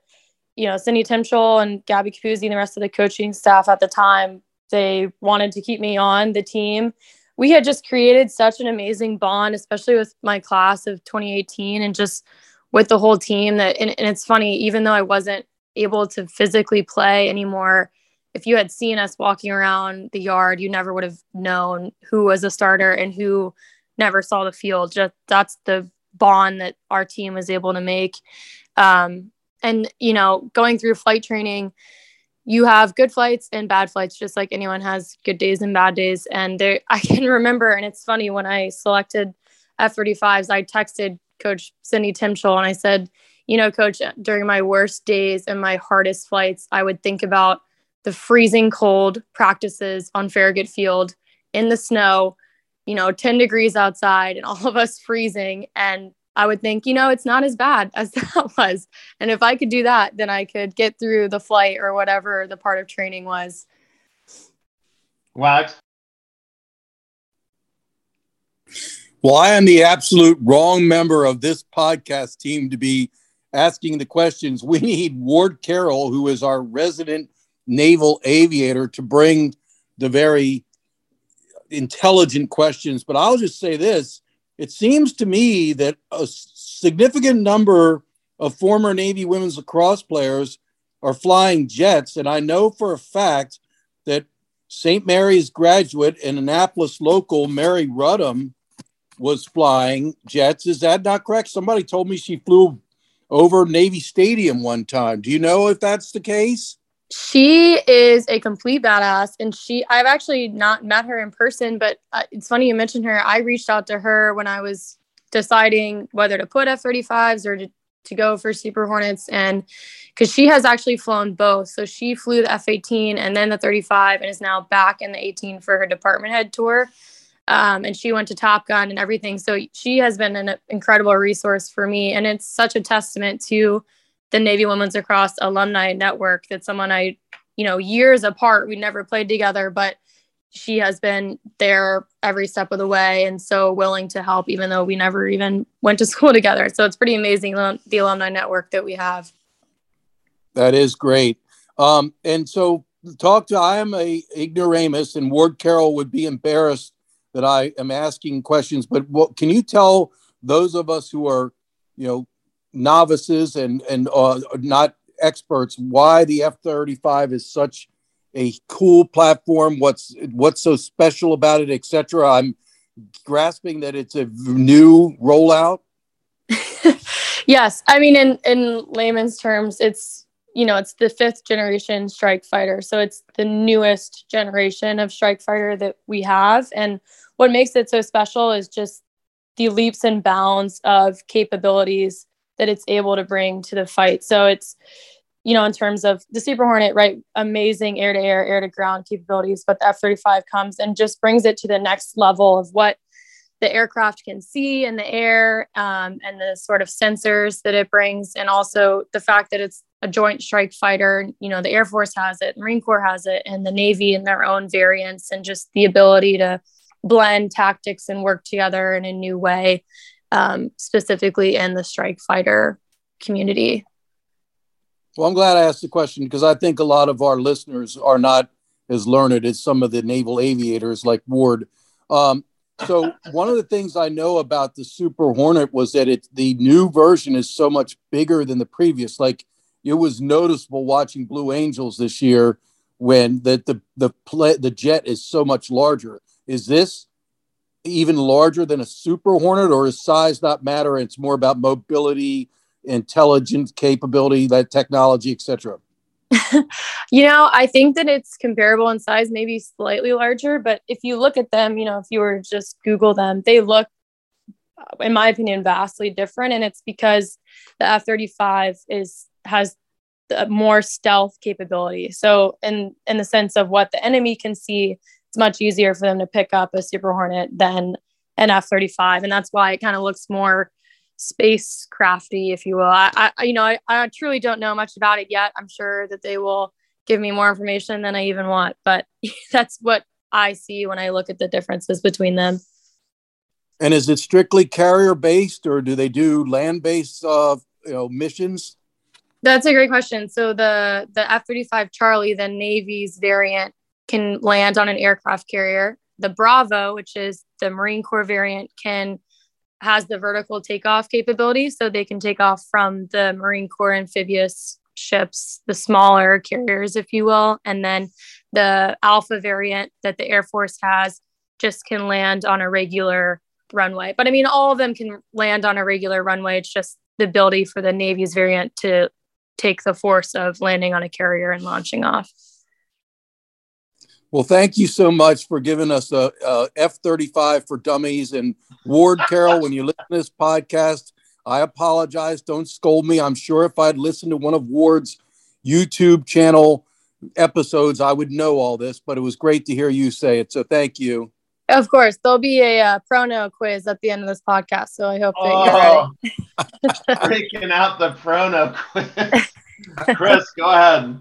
you know, Cindy Timchal and Gabby Capuzzi and the rest of the coaching staff at the time, they wanted to keep me on the team we had just created such an amazing bond, especially with my class of 2018 and just with the whole team that and, and, it's funny, even though I wasn't able to physically play anymore, if you had seen us walking around the yard, you never would have known who was a starter and who never saw the field. Just that's the bond that our team was able to make. Um, and you know, going through flight training, you have good flights and bad flights just like anyone has good days and bad days and there i can remember and it's funny when i selected f-35s i texted coach cindy timchal and i said you know coach during my worst days and my hardest flights i would think about the freezing cold practices on farragut field in the snow you know 10 degrees outside and all of us freezing and I would think, you know, it's not as bad as that was. And if I could do that, then I could get through the flight or whatever the part of training was. What? Well, I am the absolute wrong member of this podcast team to be asking the questions. We need Ward Carroll, who is our resident naval aviator, to bring the very intelligent questions. But I'll just say this it seems to me that a significant number of former Navy women's lacrosse players are flying jets. And I know for a fact that St. Mary's graduate and Annapolis local Mary Rudham was flying jets. Is that not correct? Somebody told me she flew over Navy Stadium one time. Do you know if that's the case? She is a complete badass, and she I've actually not met her in person, but uh, it's funny you mentioned her. I reached out to her when I was deciding whether to put F 35s or to, to go for Super Hornets, and because she has actually flown both. So she flew the F 18 and then the 35, and is now back in the 18 for her department head tour. Um, and she went to Top Gun and everything. So she has been an incredible resource for me, and it's such a testament to the Navy Women's Lacrosse Alumni Network. That's someone I, you know, years apart, we never played together, but she has been there every step of the way and so willing to help, even though we never even went to school together. So it's pretty amazing the alumni network that we have. That is great. Um, and so talk to I am a ignoramus, and Ward Carroll would be embarrassed that I am asking questions. But what can you tell those of us who are, you know, novices and and uh, not experts why the F-35 is such a cool platform what's what's so special about it etc i'm grasping that it's a new rollout. Yes. I mean in in layman's terms it's you know it's the fifth generation strike fighter. So it's the newest generation of strike fighter that we have. And what makes it so special is just the leaps and bounds of capabilities that it's able to bring to the fight. So it's, you know, in terms of the Super Hornet, right? Amazing air to air, air to ground capabilities, but the F 35 comes and just brings it to the next level of what the aircraft can see in the air um, and the sort of sensors that it brings. And also the fact that it's a joint strike fighter. You know, the Air Force has it, Marine Corps has it, and the Navy in their own variants, and just the ability to blend tactics and work together in a new way, um, specifically in the strike fighter community. Well, I'm glad I asked the question because I think a lot of our listeners are not as learned as some of the naval aviators like Ward. Um, so one of the things I know about the Super Hornet was that it the new version is so much bigger than the previous. Like it was noticeable watching Blue Angels this year when the the the play, the jet is so much larger. Is this even larger than a Super Hornet, or is size not matter? It's more about mobility, intelligence capability, that technology, etc. you know, I think that it's comparable in size, maybe slightly larger. But if you look at them, you know, if you were just Google them, they look, in my opinion, vastly different. And it's because the F 35 is has more stealth capability. So, in in the sense of what the enemy can see, it's much easier for them to pick up a Super Hornet than an F thirty five, and that's why it kind of looks more spacecrafty, if you will. I, I you know, I, I truly don't know much about it yet. I'm sure that they will give me more information than I even want, but that's what I see when I look at the differences between them. And is it strictly carrier based, or do they do land based, uh, you know, missions? That's a great question. So the the F thirty five Charlie, the Navy's variant, can land on an aircraft carrier. The Bravo, which is the Marine Corps variant, can has the vertical takeoff capability, so they can take off from the Marine Corps amphibious ships, the smaller carriers, if you will, and then the Alpha variant that the Air Force has just can land on a regular runway. But I mean, all of them can land on a regular runway. It's just the ability for the Navy's variant to take the force of landing on a carrier and launching off. Well, thank you so much for giving us a a F 35 for dummies. And Ward Carroll, when you listen to this podcast, I apologize. Don't scold me. I'm sure if I'd listened to one of Ward's YouTube channel episodes, I would know all this, but it was great to hear you say it. So thank you. Of course, there'll be a uh, prono quiz at the end of this podcast, so I hope that oh, you're ready. Breaking out the prono quiz. Chris, go ahead.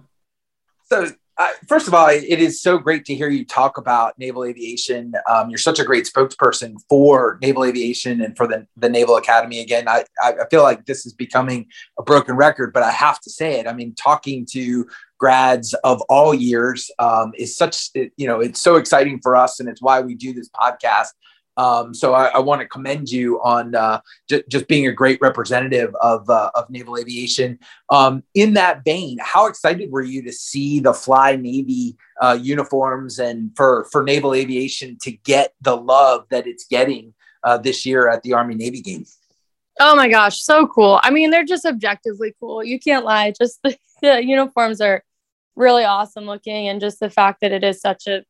So, uh, first of all, it is so great to hear you talk about naval aviation. Um, you're such a great spokesperson for naval aviation and for the, the Naval Academy. Again, I, I feel like this is becoming a broken record, but I have to say it. I mean, talking to grads of all years um, is such you know it's so exciting for us and it's why we do this podcast um, so I, I want to commend you on uh, j- just being a great representative of, uh, of naval aviation. Um, in that vein, how excited were you to see the Fly Navy uh, uniforms and for for naval aviation to get the love that it's getting uh, this year at the Army Navy Games? Oh my gosh, so cool! I mean, they're just objectively cool. You can't lie. Just the, the uniforms are really awesome looking and just the fact that it is such a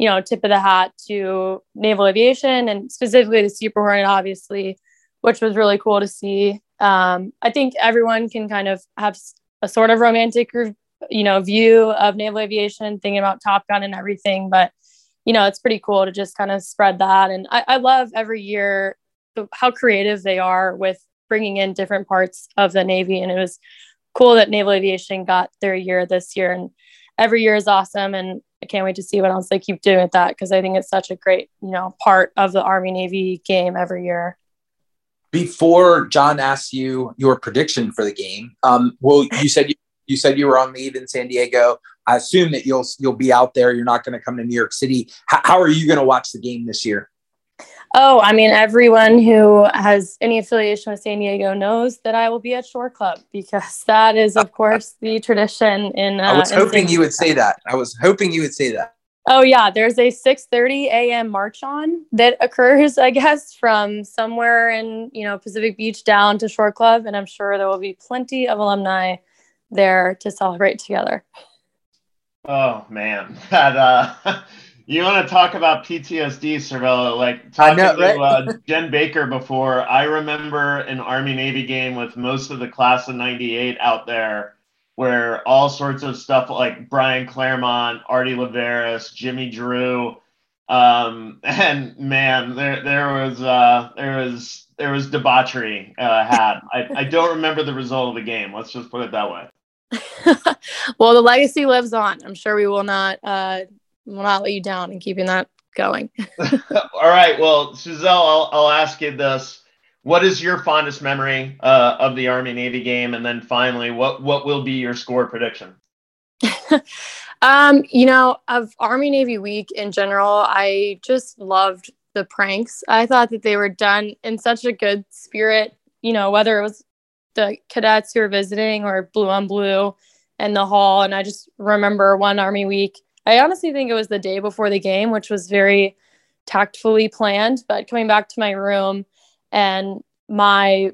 you know tip of the hat to naval aviation and specifically the super hornet obviously which was really cool to see. Um, i think everyone can kind of have a sort of romantic you know view of naval aviation thinking about top gun and everything but you know it's pretty cool to just kind of spread that. And i, I love every year how creative they are with bringing in different parts of the navy and it was cool that naval aviation got their year this year and every year is awesome. And i can't wait to see what else they keep doing with that because i think it's such a great you know part of the army navy game every year. Before john asked you your prediction for the game um, well you said you, you said you were on leave in san diego. I assume that you'll you'll be out there. You're not going to come to new york city. How, how are you going to watch the game this year Oh, I mean, everyone who has any affiliation with San Diego knows that I will be at Shore Club because that is, of course, the tradition. In uh, I was hoping you would say that. I was hoping you would say that. Oh yeah, there's a 6:30 a.m. march on that occurs, I guess, from somewhere in you know Pacific Beach down to Shore Club, and I'm sure there will be plenty of alumni there to celebrate together. Oh man, that uh, You want to talk about PTSD, Cervello? Like talking know, right? to uh, Jen Baker before. I remember an Army Navy game with most of the class of '98 out there where all sorts of stuff like Brian Claremont, Artie Laveris, Jimmy Drew, um, and man, there there was uh, there was there was debauchery uh, had. I, I don't remember the result of the game. Let's just put it that way. well, the legacy lives on. I'm sure we will not uh, will not let you down in keeping that going. All right. Well, Suzelle, I'll, I'll ask you this. What is your fondest memory uh, of the Army Navy game? And then finally, what, what will be your score prediction? um, you know, of Army Navy week in general, I just loved the pranks. I thought that they were done in such a good spirit, you know, whether it was the cadets who were visiting or blue on blue in the hall. And I just remember one Army week I honestly think it was the day before the game, which was very tactfully planned. But coming back to my room and my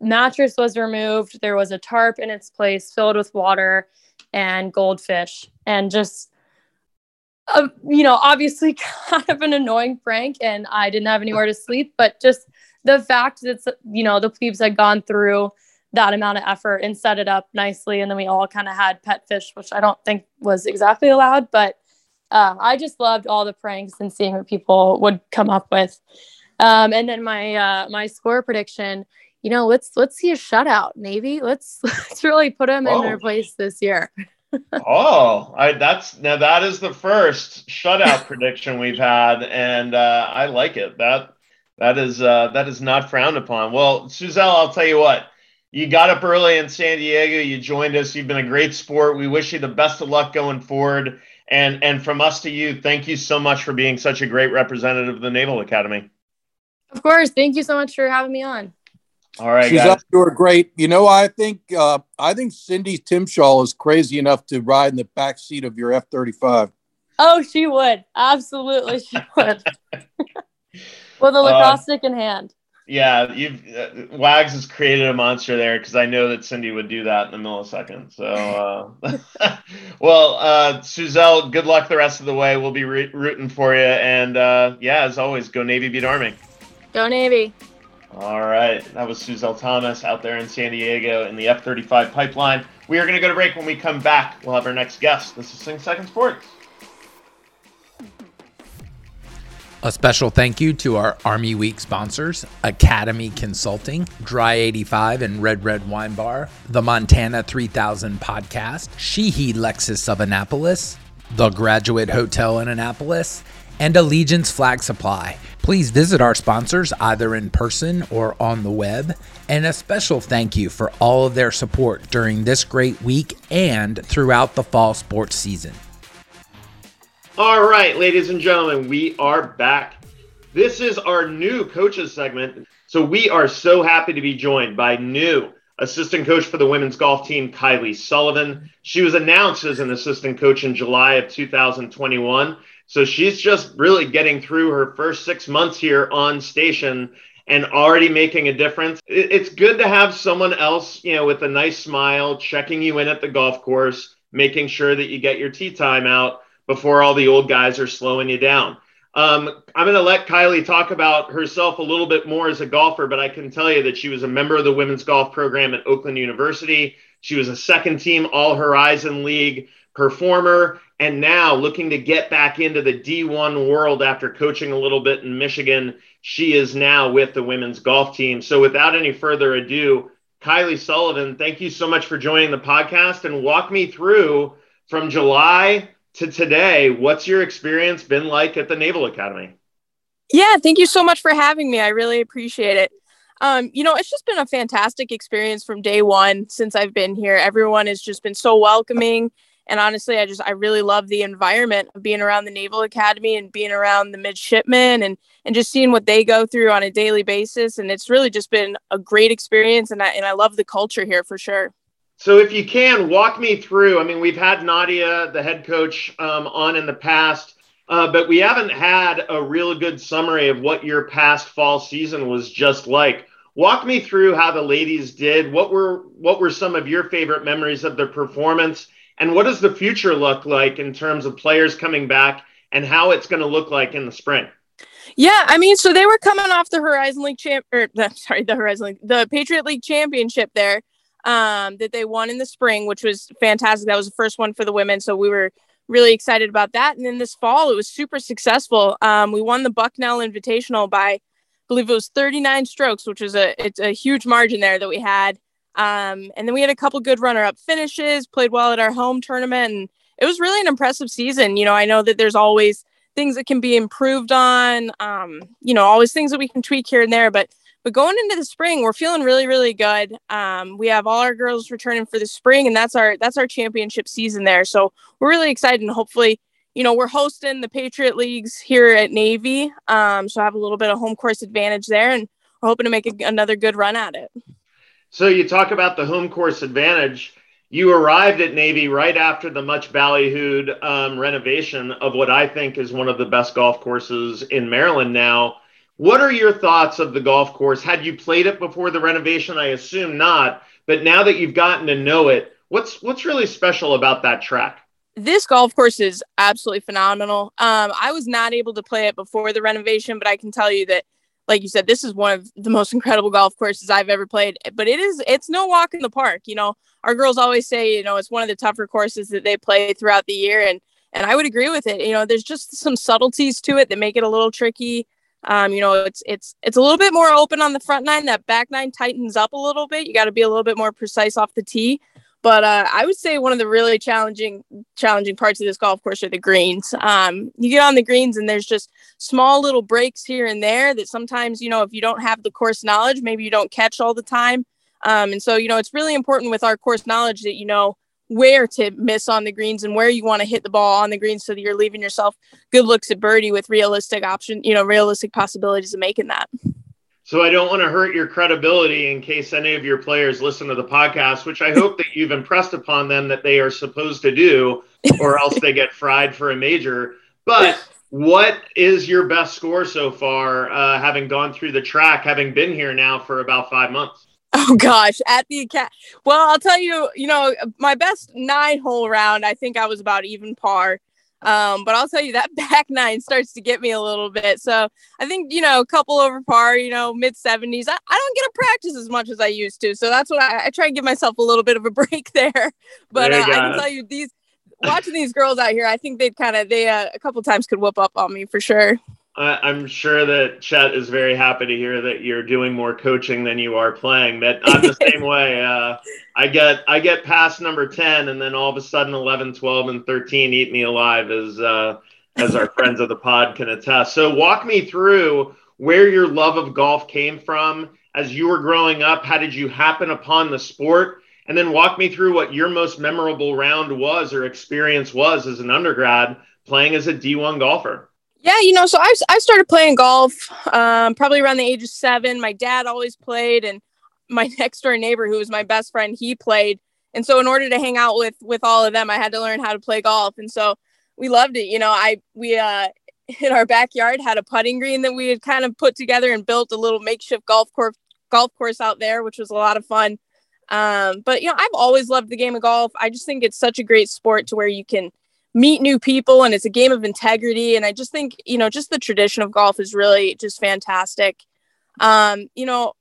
mattress was removed, there was a tarp in its place filled with water and goldfish, and just uh, you know, obviously kind of an annoying prank, and I didn't have anywhere to sleep. But just the fact that you know the plebes had gone through that amount of effort and set it up nicely. And then we all kind of had pet fish, which I don't think was exactly allowed, but uh, I just loved all the pranks and seeing what people would come up with. Um, and then my uh, my score prediction, you know, let's let's see a shutout, Navy. Let's let's really put them Whoa. in their place this year. oh, I, that's now that is the first shutout prediction we've had, and uh, I like it. That that is uh, that is not frowned upon. Well, Suzelle, I'll tell you what you got up early in San Diego. You joined us. You've been a great sport. We wish you the best of luck going forward. And and from us to you, thank you so much for being such a great representative of the Naval Academy. Of course. Thank you so much for having me on. All right, she's guys. up to her great. You know, I think uh, I think Cindy Timchal is crazy enough to ride in the back seat of your F thirty five. Oh, she would absolutely. She would. With a lacrosse uh, stick in hand. Yeah, you've uh, Wags has created a monster there because I know that Cindy would do that in a millisecond. So, uh, well, uh, Suzelle, good luck the rest of the way. We'll be re- rooting for you, and uh, yeah, as always, go Navy, beat Army. Go Navy. All right, that was Suzelle Thomas out there in San Diego in the F thirty five pipeline. We are going to go to break. When we come back, we'll have our next guest. This is Sing Second Sports. A special thank you to our Army Week sponsors Academy Consulting, Dry 85 and Red Red Wine Bar, the Montana 3000 Podcast, Sheehy Lexus of Annapolis, the Graduate Hotel in Annapolis, and Allegiance Flag Supply. Please visit our sponsors either in person or on the web. And a special thank you for all of their support during this great week and throughout the fall sports season. All right, ladies and gentlemen, we are back. This is our new coaches segment. So we are so happy to be joined by new assistant coach for the women's golf team, Kylie Sullivan. She was announced as an assistant coach in July of 2021. So she's just really getting through her first six months here on station and already making a difference. It's good to have someone else, you know, with a nice smile, checking you in at the golf course, making sure that you get your tee time out before all the old guys are slowing you down. Um, I'm going to let Kylie talk about herself a little bit more as a golfer, but I can tell you that she was a member of the women's golf program at Oakland University. She was a second team All Horizon League performer, and now looking to get back into the D1 world after coaching a little bit in Michigan. She is now with the women's golf team. So, without any further ado, Kylie Sullivan, thank you so much for joining the podcast and walk me through from July to today, what's your experience been like at the Naval Academy? Yeah, thank you so much for having me. I really appreciate it. Um, you know, it's just been a fantastic experience from day one since I've been here. Everyone has just been so welcoming. And honestly, I just, I really love the environment of being around the Naval Academy and being around the midshipmen and, and just seeing what they go through on a daily basis. And it's really just been a great experience. And I, and I love the culture here for sure. So, if you can, walk me through. I mean, we've had Nadia, the head coach, um, on in the past, uh, but we haven't had a real good summary of what your past fall season was just like. Walk me through how the ladies did. What were what were some of your favorite memories of their performance, and what does the future look like in terms of players coming back and how it's going to look like in the spring? Yeah, I mean, so they were coming off the Horizon League champ, or sorry, the Horizon League, the Patriot League championship there um, that they won in the spring, which was fantastic. That was the first one for the women. So we were really excited about that. And then this fall, it was super successful. Um, we won the Bucknell Invitational by, I believe it was 39 strokes, which is a it's a huge margin there that we had. Um, and then we had a couple good runner-up finishes, played well at our home tournament, and it was really an impressive season. You know, I know that there's always things that can be improved on. Um, you know, always things that we can tweak here and there, but but going into the spring, we're feeling really, really good. Um, we have all our girls returning for the spring, and that's our that's our championship season there. So we're really excited, and hopefully, you know, we're hosting the Patriot Leagues here at Navy, um, so I have a little bit of home course advantage there, and we're hoping to make a, another good run at it. So you talk about the home course advantage. You arrived at Navy right after the much ballyhooed um, renovation of what I think is one of the best golf courses in Maryland now. What are your thoughts of the golf course? Had you played it before the renovation? I assume not. But now that you've gotten to know it, what's what's really special about that track? This golf course is absolutely phenomenal. Um, I was not able to play it before the renovation, but I can tell you that, like you said, this is one of the most incredible golf courses I've ever played. But it is it's no walk in the park. You know, our girls always say, you know, it's one of the tougher courses that they play throughout the year, and and I would agree with it. You know, there's just some subtleties to it that make it a little tricky. Um, you know, it's it's it's a little bit more open on the front nine. That back nine tightens up a little bit. You got to be a little bit more precise off the tee. But uh, I would say one of the really challenging challenging parts of this golf course are the greens. Um, you get on the greens and there's just small little breaks here and there that sometimes you know if you don't have the course knowledge, maybe you don't catch all the time. Um, and so you know it's really important with our course knowledge that you know where to miss on the greens and where you want to hit the ball on the greens so that you're leaving yourself good looks at birdie with realistic option, you know, realistic possibilities of making that. So I don't want to hurt your credibility in case any of your players listen to the podcast, which I hope that you've impressed upon them that they are supposed to do, or else they get fried for a major. But what is your best score so far, uh, having gone through the track, having been here now for about five months? Oh gosh, at the cat. Well, I'll tell you, you know, my best nine hole round, I think I was about even par. Um, but I'll tell you that back nine starts to get me a little bit. So I think, you know, a couple over par, you know, mid 70s. I, I don't get to practice as much as I used to. So that's what I, I try and give myself a little bit of a break there. But there uh, I can tell you these watching these girls out here, I think they'd kind of, they uh, a couple times could whoop up on me for sure. I'm sure that Chet is very happy to hear that you're doing more coaching than you are playing. That I'm the same way. Uh, I get I get past number ten, and then all of a sudden 11, 12, and 13 eat me alive, as uh, as our friends of the pod can attest. So walk me through where your love of golf came from as you were growing up. How did you happen upon the sport? And then walk me through what your most memorable round was or experience was as an undergrad playing as a D1 golfer. Yeah, you know, so I, I started playing golf um, probably around the age of seven. My dad always played, and my next door neighbor, who was my best friend, he played. And so, in order to hang out with with all of them, I had to learn how to play golf. And so, we loved it. You know, I we uh, in our backyard had a putting green that we had kind of put together and built a little makeshift golf course golf course out there, which was a lot of fun. Um, but you know, I've always loved the game of golf. I just think it's such a great sport to where you can meet new people and it's a game of integrity. And i just think you know just the tradition of golf is really just fantastic. Um you know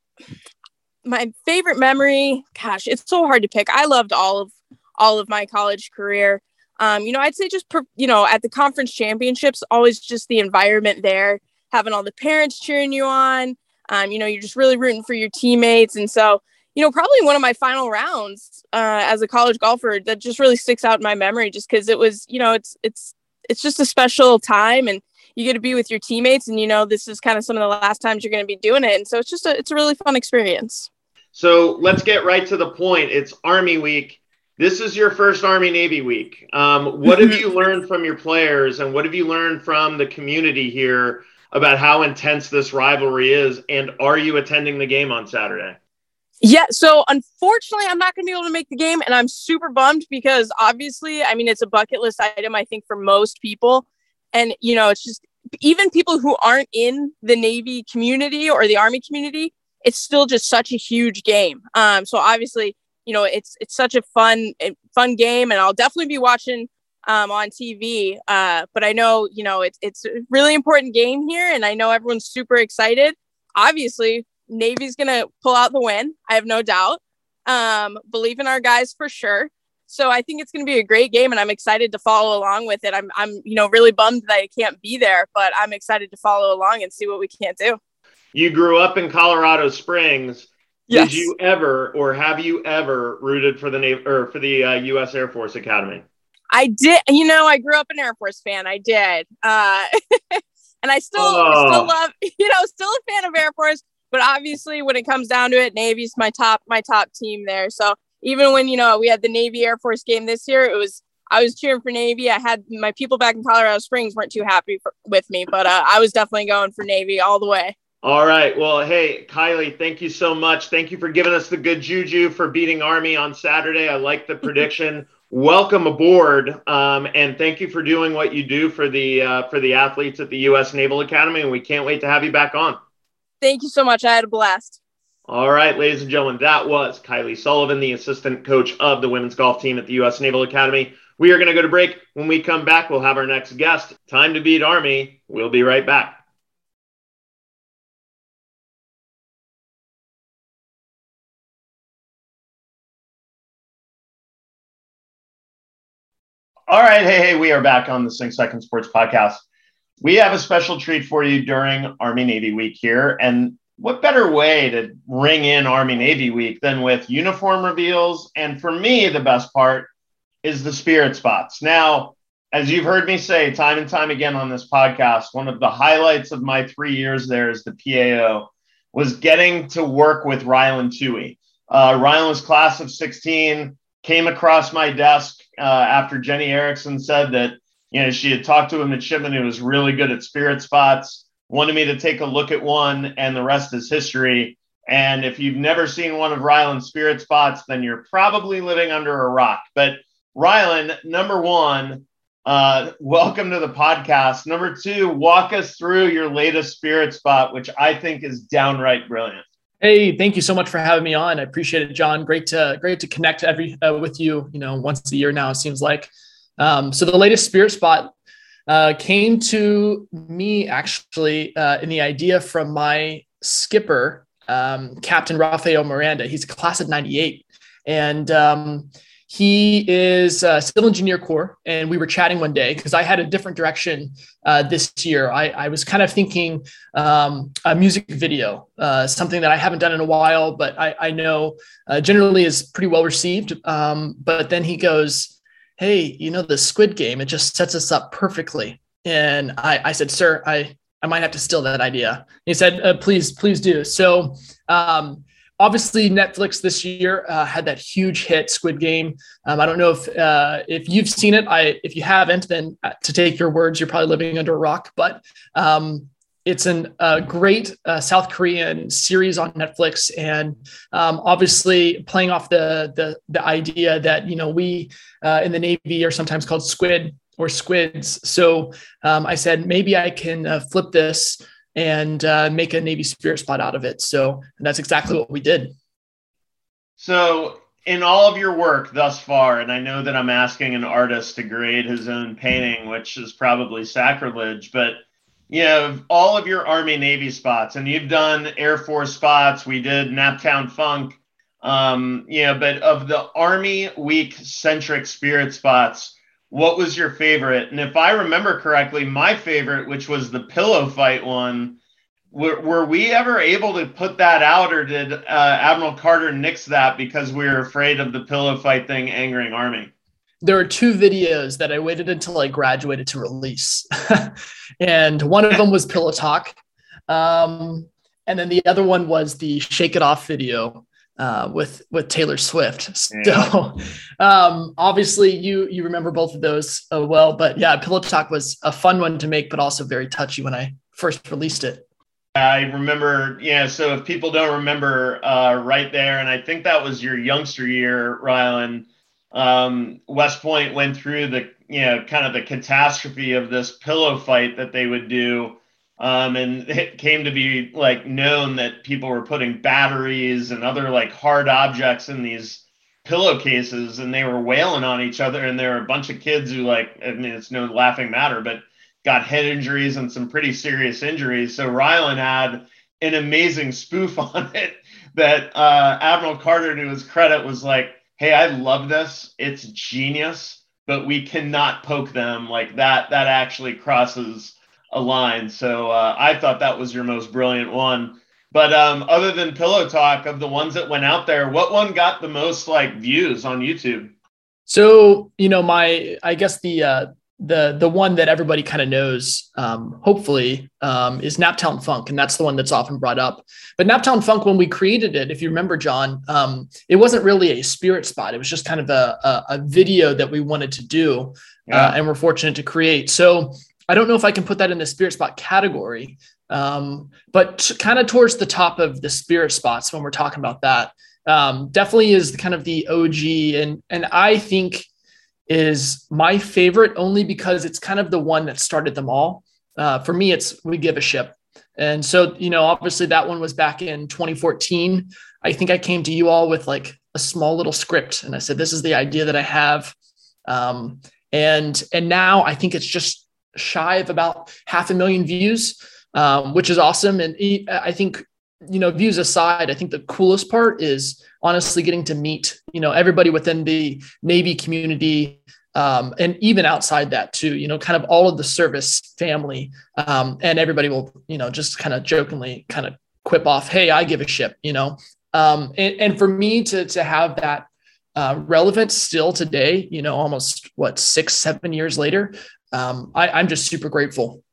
my favorite memory gosh it's so hard to pick. I loved all of all of my college career. Um you know i'd say just you know at the conference championships always just the environment there having all the parents cheering you on. Um you know you're just really rooting for your teammates. And so you know, probably one of my final rounds uh, as a college golfer that just really sticks out in my memory, just because it was, you know, it's it's it's just a special time, and you get to be with your teammates, and you know, this is kind of some of the last times you're going to be doing it, and so it's just a it's a really fun experience. So let's get right to the point. It's Army Week. This is your first Army Navy week. Um, what have you learned from your players, and what have you learned from the community here about how intense this rivalry is? And are you attending the game on Saturday? Yeah, so unfortunately, I'm not going to be able to make the game, and I'm super bummed because obviously, I mean, it's a bucket list item, I think, for most people. And, you know, it's just even people who aren't in the Navy community or the Army community, it's still just such a huge game. Um, so obviously, you know, it's it's such a fun fun game, and I'll definitely be watching um, on TV. Uh, but I know, you know, it's it's a really important game here, and I know everyone's super excited. Obviously, Navy's going to pull out the win. I have no doubt. Um, believe in our guys for sure. So I think it's going to be a great game, and I'm excited to follow along with it. I'm, I'm, you know, really bummed that I can't be there, but I'm excited to follow along and see what we can't do. You grew up in Colorado Springs. Yes. Did you ever, or have you ever, rooted for the Navy or for the uh, U.S. Air Force Academy? I did. You know, I grew up an Air Force fan. I did, uh, and I still Oh. still love. You know, still a fan of Air Force. But obviously, when it comes down to it, Navy's my top my top team there. So even when you know we had the Navy Air Force game this year, it was I was cheering for Navy. I had my people back in Colorado Springs weren't too happy for, with me, but uh, I was definitely going for Navy all the way. All right. Well, hey, Kylie, thank you so much. Thank you for giving us the good juju for beating Army on Saturday. I like the prediction. Welcome aboard, um, and thank you for doing what you do for the uh, for the athletes at the U.S. Naval Academy. And we can't wait to have you back on. Thank you so much. I had a blast. All right, ladies and gentlemen, that was Kylie Sullivan, the assistant coach of the women's golf team at the U.S. Naval Academy. We are going to go to break. When we come back, we'll have our next guest. Time to beat Army. We'll be right back. All right, hey, hey, we are back on the Sing Second Sports Podcast. We have a special treat for you during Army Navy Week here. And what better way to ring in Army Navy Week than with uniform reveals? And for me, the best part is the spirit spots. Now, as you've heard me say time and time again on this podcast, one of the highlights of my three years there as the PAO was getting to work with Rylan Tuohy. Uh, Rylan class of 16, came across my desk uh, after Jenny Erickson said that you know she had talked to a midshipman who was really good at spirit spots, wanted me to take a look at one, and the rest is history. And if you've never seen one of Rylan's spirit spots, then you're probably living under a rock. But Rylan, number one, uh, welcome to the podcast. Number two, walk us through your latest spirit spot, which I think is downright brilliant. Hey, thank you so much for having me on. I appreciate it, John. Great to great to connect every uh, with you. You know, once a year now it seems like. Um, so the latest spirit spot uh, came to me actually uh, in the idea from my skipper, um, Captain Rafael Miranda. He's class of '98, and um, he is a civil engineer corps. And we were chatting one day because I had a different direction uh, this year. I, I was kind of thinking um, a music video, uh, something that I haven't done in a while, but I, I know uh, generally is pretty well received. Um, but then he goes, Hey, you know, the squid game, it just sets us up perfectly. And I, I said, Sir, I, I might have to steal that idea. He said, uh, Please, please do. So, um, obviously Netflix this year uh, had that huge hit Squid Game. Um, I don't know if uh, if you've seen it. I if you haven't, then uh, to take your words, you're probably living under a rock. But um, it's a uh, great uh, South Korean series on Netflix, and um, obviously playing off the the the idea that you know we uh, in the Navy are sometimes called squid or squids. So um, I said maybe I can uh, flip this and uh, make a Navy Spirit spot out of it. So that's exactly what we did. So, in all of your work thus far, and I know that I'm asking an artist to grade his own painting, which is probably sacrilege, but you all of your Army Navy spots, and you've done Air Force spots. We did Naptown Funk, um, you know, but of the Army Week centric spirit spots, what was your favorite? And if I remember correctly, my favorite, which was the pillow fight one, were, were we ever able to put that out, or did uh, Admiral Carter nix that because we were afraid of the pillow fight thing angering Army? There are two videos that I waited until I graduated to release, and one of them was Pillow Talk, um, and then the other one was the Shake It Off video uh, with with Taylor Swift. So um, obviously you you remember both of those uh, well, but yeah, Pillow Talk was a fun one to make, but also very touchy when I first released it. I remember, yeah. So if people don't remember, uh, right there, and I think that was your youngster year, Rylan. Um, West Point went through the, you know, kind of the catastrophe of this pillow fight that they would do. Um, and it came to be like known that people were putting batteries and other like hard objects in these pillowcases and they were wailing on each other. And there were a bunch of kids who like, I mean, it's no laughing matter, but got head injuries and some pretty serious injuries. So Rylan had an amazing spoof on it that uh, Admiral Carter, to his credit, was like, "Hey, I love this. It's genius, but we cannot poke them like that. That actually crosses a line." So uh, I thought that was your most brilliant one. But um, other than Pillow Talk, of the ones that went out there, what one got the most like views on YouTube? So you know, my I guess the uh, the the one that everybody kind of knows, um, hopefully, um, is Naptown Funk, and that's the one that's often brought up. But Naptown Funk, when we created it, if you remember, John, um, it wasn't really a spirit spot. It was just kind of a a, a video that we wanted to do, uh, yeah. uh, and we're fortunate to create. So I don't know if I can put that in the spirit spot category, um, but t- kind of towards the top of the spirit spots when we're talking about that. Um, definitely is kind of the OG, and and I think is my favorite only because it's kind of the one that started them all. Uh, for me, it's We Give a Ship. And so, you know, obviously that one was back in 2014. I think I came to you all with like a small little script and I said, this is the idea that I have. Um, and, and now I think it's just shy of about half a million views, um, which is awesome. And I think, you know, views aside, I think the coolest part is honestly getting to meet, you know, everybody within the Navy community, um, and even outside that too you know kind of all of the service family um, and everybody will you know just kind of jokingly kind of quip off hey i give a ship you know? Um, and, and, for me to to have that uh, relevant still today you know almost what six seven years later um, I, i'm just super grateful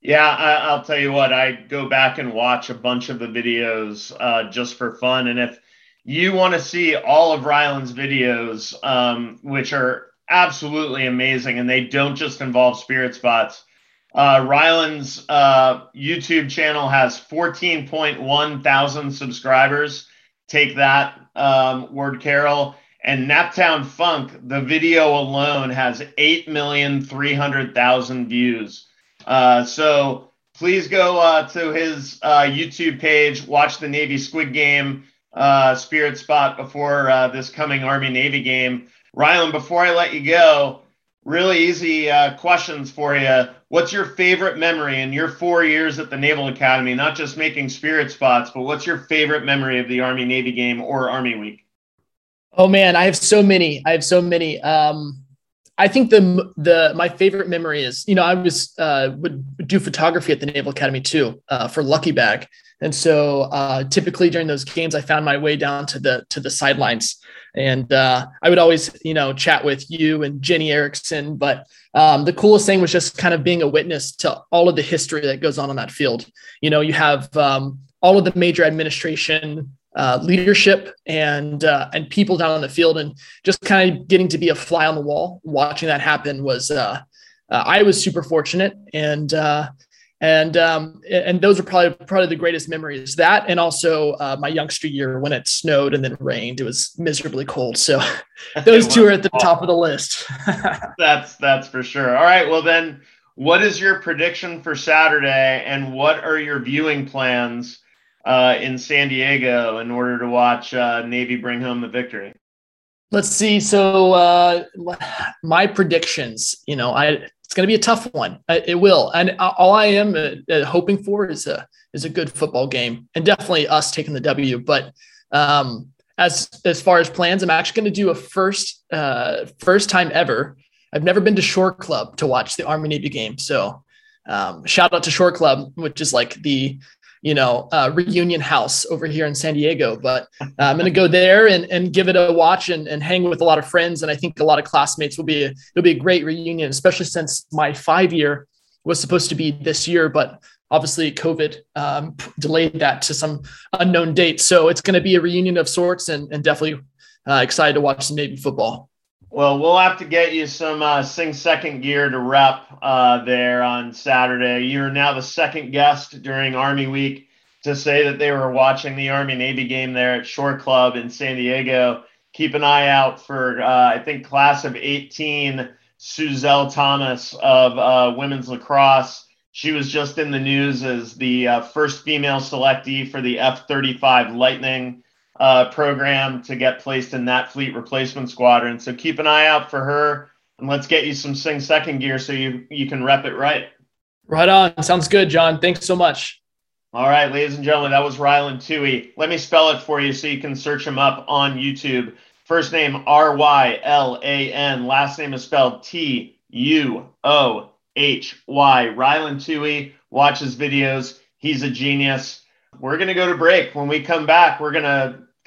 yeah, I, will tell you what. I go back and watch a bunch of the videos uh, just for fun, and if you want to see all of Rylan's videos, um, which are absolutely amazing, and they don't just involve spirit spots. Uh, Rylan's uh, YouTube channel has 14.1 thousand subscribers. Take that, um, Ward Carroll. And Naptown Funk, the video alone has 8,300,000 views. Uh, so please go uh, to his uh, YouTube page, watch the Navy Squid Game uh, spirit spot before uh, this coming Army Navy game. Rylan, before I let you go, really easy uh, questions for you. What's your favorite memory in your four years at the Naval Academy? Not just making spirit spots, but what's your favorite memory of the Army Navy game or Army Week? Oh man, I have so many. I have so many. Um, I think the the my favorite memory is you know I was uh, would do photography at the Naval Academy too uh, for Lucky Bag, and so uh, typically during those games, I found my way down to the to the sidelines, and uh, I would always you know chat with you and Jenny Erickson. But um, the coolest thing was just kind of being a witness to all of the history that goes on on that field. You know, you have um, all of the major administration. Uh, leadership and uh, and people down on the field, and just kind of getting to be a fly on the wall, watching that happen was uh, uh, I was super fortunate, and uh, and um, and those are probably probably the greatest memories. That and also uh, my youngster year when it snowed and then rained. It was miserably cold. So those two are at the top of the list. that's that's for sure. All right. Well then, what is your prediction for Saturday, and what are your viewing plans uh, in San Diego in order to watch uh, Navy bring home the victory? Let's see. So uh, my predictions. You know, I it's going to be a tough one. It will, and all I am uh, uh, hoping for is a is a good football game, and definitely us taking the W. But um, as as far as plans, I'm actually going to do a first uh, first time ever. I've never been to Shore Club to watch the Army Navy game, so um, shout out to Shore Club, which is like the you know, uh, reunion house over here in San Diego. But uh, I'm going to go there and, and give it a watch and, and hang with a lot of friends. And I think a lot of classmates will be, a, it'll be a great reunion, especially since my five year was supposed to be this year, but obviously COVID um, delayed that to some unknown date. So it's going to be a reunion of sorts and, and definitely uh, excited to watch some Navy football. Well, we'll have to get you some uh, Sing Second gear to rep uh, there on Saturday. You're now the second guest during Army Week to say that they were watching the Army Navy game there at Shore Club in San Diego. Keep an eye out for, uh, I think, class of 18, Suzelle Thomas of uh, women's lacrosse. She was just in the news as the uh, first female selectee for the F 35 Lightning uh, program to get placed in that fleet replacement squadron. So keep an eye out for her, and let's get you some Sing Second gear so you you can rep it right. Right on. Sounds good, John. Thanks so much. All right, ladies and gentlemen, that was Rylan Tuohy. Let me spell it for you so you can search him up on YouTube. First name R Y L A N. Last name is spelled T U O H Y. Rylan Tuohy. Watch his videos. He's a genius. We're going to go to break. When we come back, we're going to